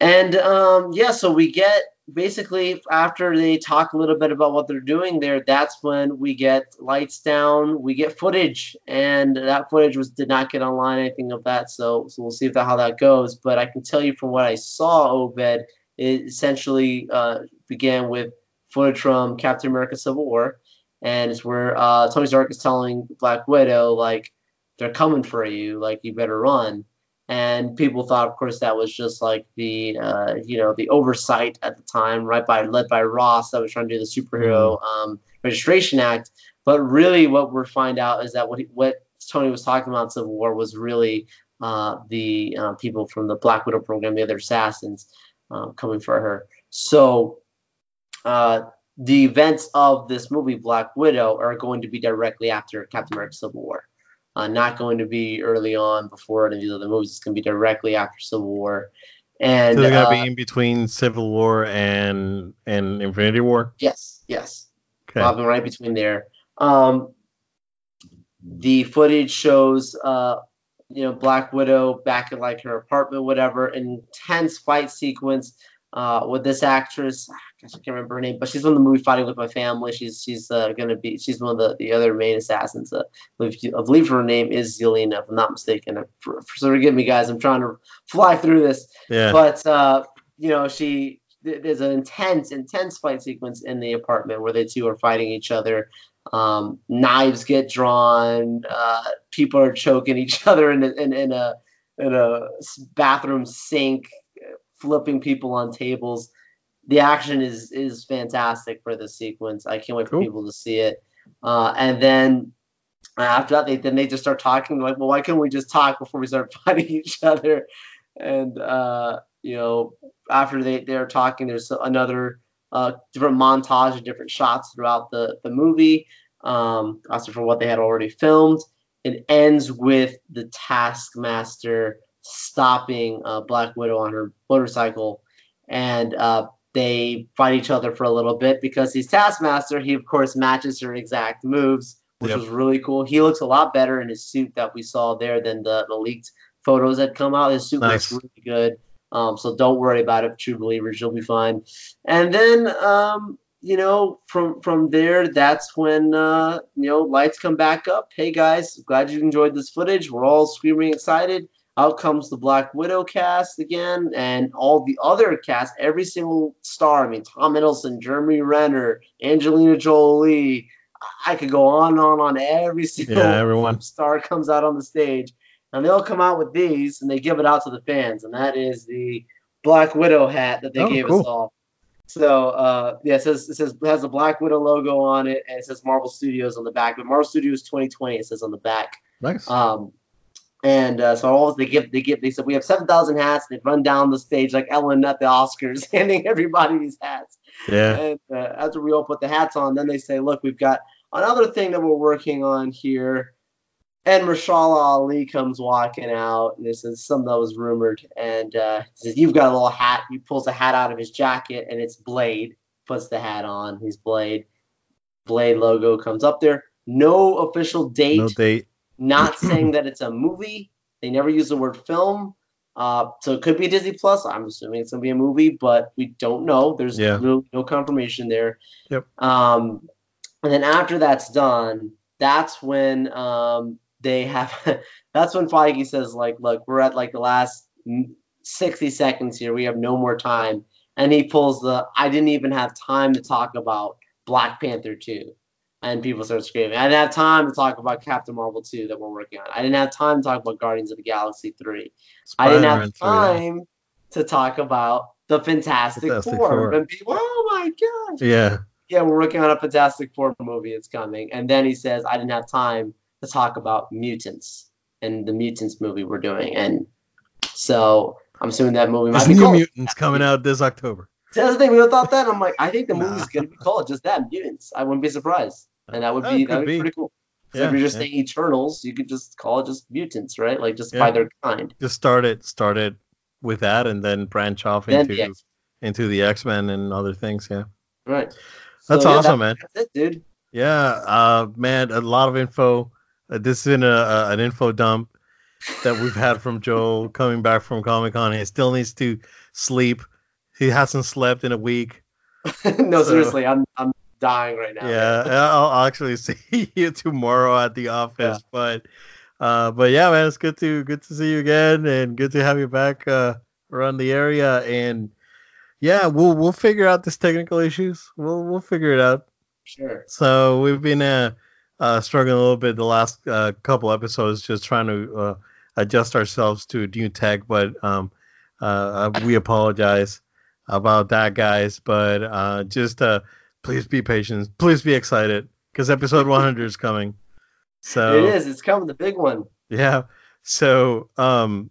and um, yeah, so we get basically after they talk a little bit about what they're doing there, that's when we get lights down, we get footage, and that footage was did not get online anything of that, so so we'll see if that, how that goes. But I can tell you from what I saw, Obed, it essentially uh, began with footage from Captain America: Civil War, and it's where uh, Tony Stark is telling Black Widow like they're coming for you, like you better run. And people thought, of course, that was just like the uh, you know the oversight at the time, right by led by Ross that was trying to do the superhero um, registration act. But really, what we're find out is that what he, what Tony was talking about in Civil War was really uh, the uh, people from the Black Widow program, the other assassins, um, coming for her. So uh, the events of this movie, Black Widow, are going to be directly after Captain America: Civil War. Uh, not going to be early on before any of the other movies. It's going to be directly after Civil War. And So they're gonna uh, be in between Civil War and and Infinity War. yes, yes, Okay. bobbing right between there. Um, the footage shows, uh, you know, Black Widow back in like her apartment, whatever, intense fight sequence uh, with this actress. I can't remember her name, but she's on the movie Fighting with My Family. She's she's uh, gonna be she's one of the, the other main assassins. Uh, I believe, her name is Yelena, if I'm not mistaken. For, for, so forgive me, guys. I'm trying to fly through this Yeah. but uh, you know she th- there's an intense intense fight sequence in the apartment where the two are fighting each other um, knives get drawn uh, people are choking each other in a, in, in a in a bathroom sink flipping people on tables the action is is fantastic for this sequence i can't wait for Cool. people to see it uh, and then after that they then they just start talking like well why can't we just talk before we start fighting each other and uh, you know after they they're talking there's another uh, different montage of different shots throughout the the movie. Um, also for what they had already filmed. It ends with the Taskmaster stopping uh, Black Widow on her motorcycle, and uh, they fight each other for a little bit because he's Taskmaster. He of course matches her exact moves, which Yep. was really cool. He looks a lot better in his suit that we saw there than the, the leaked photos that come out. His suit Nice. looks really good. Um, so don't worry about it, true believers. You'll be fine. And then, um, you know, from from there, that's when uh, you know lights come back up. Hey guys, glad you enjoyed this footage. We're all screaming excited. Out comes the Black Widow cast again, and all the other cast, every single star. I mean, Tom Hiddleston, Jeremy Renner, Angelina Jolie. I could go on and on on every single Yeah, everyone. star comes out on the stage, and they all come out with these, and they give it out to the fans, and that is the Black Widow hat that they Oh, gave cool. us all. So uh, yeah, it says it says it has the Black Widow logo on it, and it says Marvel Studios on the back. But Marvel Studios 2020 it says on the back. Nice. Um, and uh, so all they give they give they said we have 7,000 hats. They run down the stage like Ellen at the Oscars, handing everybody these hats. yeah. And uh, after we all put the hats on, then they say, look, we've got another thing that we're working on here. And Mahershala Ali comes walking out, and this is something that was rumored. And uh, he says, You've got a little hat. He pulls a hat out of his jacket, and it's Blade. Puts the hat on. He's Blade. Blade logo comes up there. No official date No date. Not saying that it's a movie. They never use the word film. Uh, so it could be Disney Plus. I'm assuming it's gonna be a movie, but we don't know. There's Yeah. no, no confirmation there. Yep. Um, and then after that's done, that's when um, they have. that's when Feige says, like, look, we're at like the last mm, 60 seconds here. We have no more time. And he pulls the. I didn't even have time to talk about Black Panther 2 and people start screaming. I didn't have time to talk about Captain Marvel 2 that we're working on. I didn't have time to talk about Guardians of the Galaxy 3. I didn't have Spider-Man time to talk about the Fantastic, Fantastic Four. Four. And people, oh my gosh. Yeah. Yeah, we're working on a Fantastic Four movie. It's coming. And then he says, I didn't have time to talk about mutants and the mutants movie we're doing. And so I'm assuming that movie might There's be New. Mutants coming out this October. See, that's the thing. We all thought that. I'm like, I think the Nah. movie's gonna be called just that, mutants. I wouldn't be surprised, and that would Uh, be that would be be. pretty cool. Yeah, if you're just yeah. saying Eternals, you could just call it just mutants, right? Like just Yeah. by their kind. Just start it, start it with that and then branch off Then into the X- into the X Men and other things. Yeah. Right. That's So, yeah, awesome, that- man. That's it, dude. Yeah, uh, man, a lot of info. Uh, this has been a, a, an info dump that we've had from Joe coming back from Comic Con. He still needs to sleep. He hasn't slept in a week. no, So- seriously, I'm I'm dying right now. Yeah, I'll, actually see you tomorrow at the office. But, uh, but yeah, man, it's good to good to see you again, and good to have you back uh, around the area. And yeah, we'll we'll figure out this technical issues. We'll we'll figure it out. Sure. So we've been uh, uh, struggling a little bit the last uh, couple episodes, just trying to uh, adjust ourselves to new tech. But um, uh, uh, we apologize about that, guys. But uh, just uh, please be patient. Please be excited because episode 100 is coming. So it is. It's coming. The big one. yeah. So um,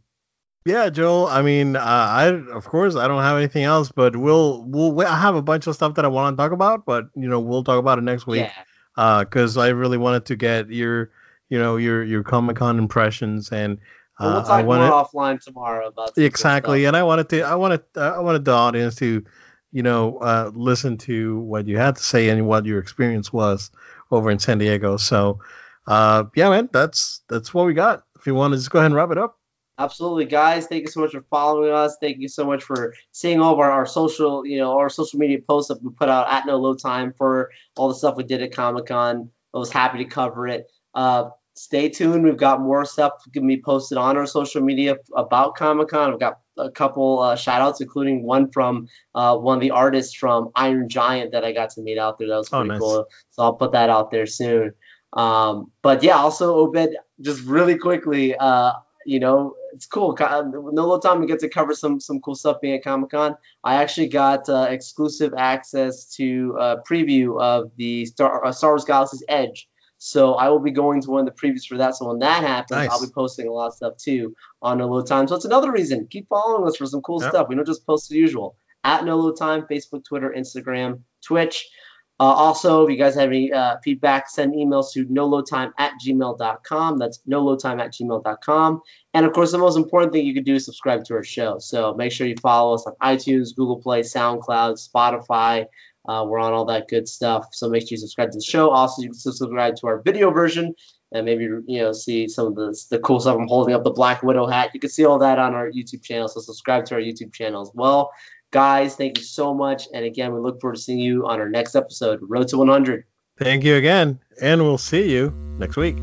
yeah, Joel. I mean, uh, I of course I don't have anything else, but we'll we'll I have a bunch of stuff that I want to talk about, but you know we'll talk about it next week Yeah. because I really wanted to get your, you know, your your Comic Con impressions, and Well, uh, we'll talk wanted more offline tomorrow about exactly, and I wanted to, I wanted, I wanted the audience to, you know, uh, listen to what you had to say and what your experience was over in San Diego. So, uh, yeah, man, that's that's what we got. If you want to just go ahead and wrap it up. Absolutely, guys. Thank you so much for following us. Thank you so much for seeing all of our, our social, you know, our social media posts that we put out at No Load Time for all the stuff we did at Comic Con. I was happy to cover it. Uh, stay tuned. We've got more stuff going to be posted on our social media about Comic Con. We've got a couple uh, shout outs, including one from uh, one of the artists from Iron Giant that I got to meet out there. That was Oh, pretty nice. cool. So I'll put that out there soon. Um, but yeah, also Obed, just really quickly, uh, you know, it's cool. Co- No Load Time we get to cover some some cool stuff being at Comic Con. I actually got uh, exclusive access to a preview of the Star, uh, Star Wars Galaxy's Edge. So I will be going to one of the previews for that. So when that happens, Nice. I'll be posting a lot of stuff too on a little time. So it's another reason. Keep following us for some cool Yep. stuff. We don't just post the usual. at No Load Time, Facebook, Twitter, Instagram, Twitch. Uh, also, if you guys have any uh, feedback, send emails to noloadtime at gmail.com. That's noloadtime at gmail.com. And of course, the most important thing you can do is subscribe to our show. So make sure you follow us on iTunes, Google Play, SoundCloud, Spotify. Uh, we're on all that good stuff. So make sure you subscribe to the show. Also, you can subscribe to our video version and maybe you know see some of the the cool stuff. I'm holding up the Black Widow hat. You can see all that on our YouTube channel. So subscribe to our YouTube channel as well. Guys, thank you so much. And again, we look forward to seeing you on our next episode, Road to 100. Thank you again, and we'll see you next week.